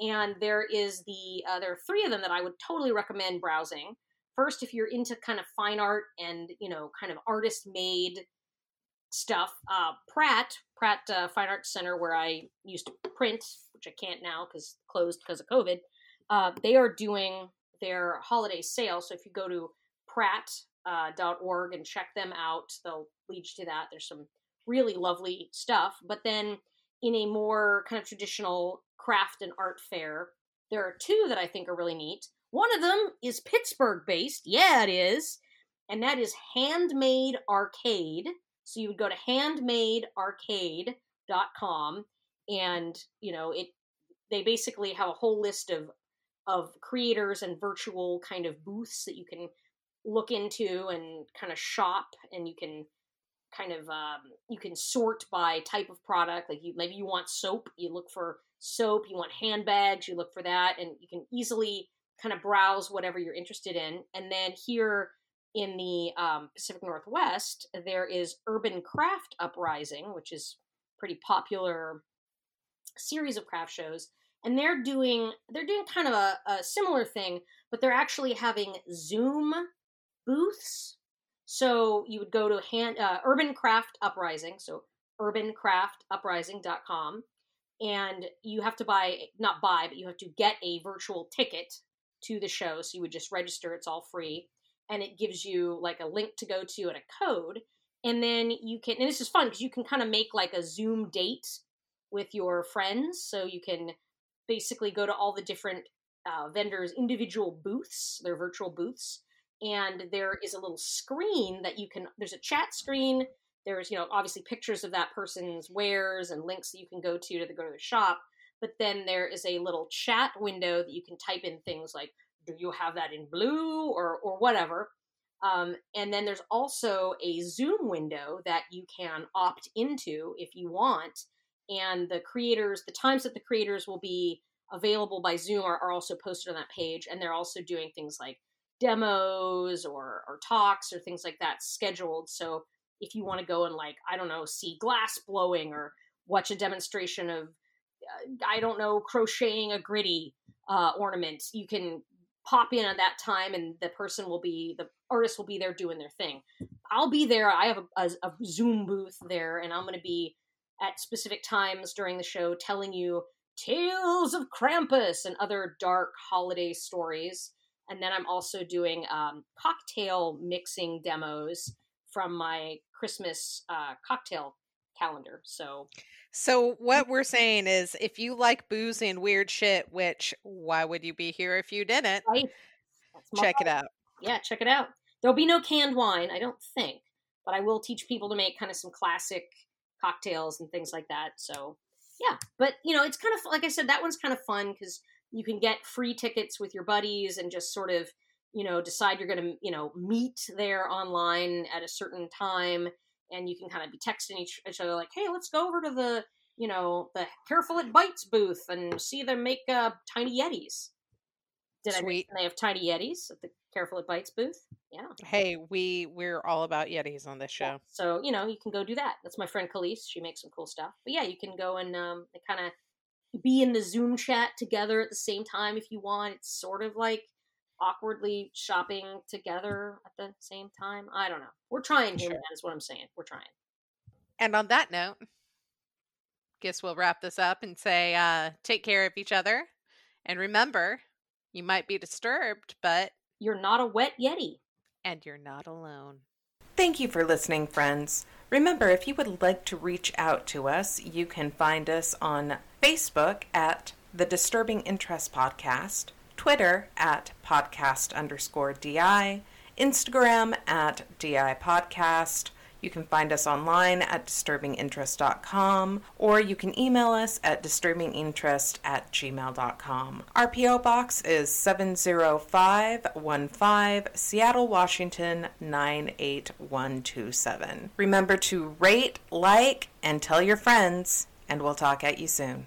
And there is the uh, there are three of them that I would totally recommend browsing. First, if you're into kind of fine art and you know kind of artist made stuff, uh, Pratt Pratt uh, Fine Arts Center, where I used to print, which I can't now because closed because of COVID. Uh, they are doing their holiday sale. So if you go to pratt.org uh, and check them out, they'll lead you to that. There's some really lovely stuff. But then in a more kind of traditional craft and art fair, there are two that I think are really neat. One of them is Pittsburgh based. Yeah, it is. And that is Handmade Arcade. So you would go to handmadearcade.com and, you know, it they basically have a whole list of of creators and virtual kind of booths that you can look into and kind of shop and you can kind of um, you can sort by type of product like you maybe you want soap you look for soap you want handbags you look for that and you can easily kind of browse whatever you're interested in and then here in the um, pacific northwest there is urban craft uprising which is pretty popular series of craft shows and they're doing they're doing kind of a, a similar thing but they're actually having zoom booths. So you would go to hand, uh, urban craft uprising so urbancraftuprising.com and you have to buy not buy but you have to get a virtual ticket to the show so you would just register it's all free and it gives you like a link to go to and a code and then you can and this is fun because you can kind of make like a zoom date with your friends so you can basically go to all the different uh, vendors' individual booths, their virtual booths, and there is a little screen that you can. There's a chat screen. There's you know obviously pictures of that person's wares and links that you can go to to go to the shop. But then there is a little chat window that you can type in things like, "Do you have that in blue?" or or whatever. Um, and then there's also a Zoom window that you can opt into if you want and the creators, the times that the creators will be available by Zoom are, are also posted on that page, and they're also doing things like demos or or talks or things like that scheduled. So if you want to go and like I don't know, see glass blowing or watch a demonstration of uh, I don't know crocheting a gritty uh, ornament, you can pop in at that time, and the person will be the artist will be there doing their thing. I'll be there. I have a, a, a Zoom booth there, and I'm going to be at specific times during the show telling you tales of Krampus and other dark holiday stories. And then I'm also doing um, cocktail mixing demos from my Christmas uh, cocktail calendar. So, so what we're saying is, if you like booze and weird shit, which why would you be here if you didn't? Right. Check it out. Yeah, check it out. There'll be no canned wine, I don't think, but I will teach people to make kind of some classic cocktails and things like that. So yeah, but you know, it's kind of like I said, that one's kind of fun because you can get free tickets with your buddies and just sort of you know decide you're going to you know meet there online at a certain time and you can kind of be texting each, each other like hey let's go over to the you know the careful it bites booth and see them make uh, tiny yetis did Sweet. I they have tiny yetis at the Careful It Bites booth? Yeah. Hey, we we're all about yetis on this show. Yeah. So you know you can go do that. That's my friend Khalees. She makes some cool stuff. But yeah, you can go and um, kind of be in the Zoom chat together at the same time if you want. It's sort of like awkwardly shopping together at the same time. I don't know. We're trying here. Sure. That is what I'm saying. We're trying. And on that note, guess we'll wrap this up and say, uh, take care of each other, and remember you might be disturbed, but you're not a wet Yeti. And you're not alone. Thank you for listening, friends. Remember, if you would like to reach out to us, you can find us on Facebook at the Disturbing Interest Podcast, Twitter at podcast underscore DI, Instagram at DI Podcast. You can find us online at disturbinginterest.com or you can email us at disturbinginterest at gmail.com. Our P.O. Box is 70515 Seattle, Washington 98127. Remember to rate, like, and tell your friends, and we'll talk at you soon.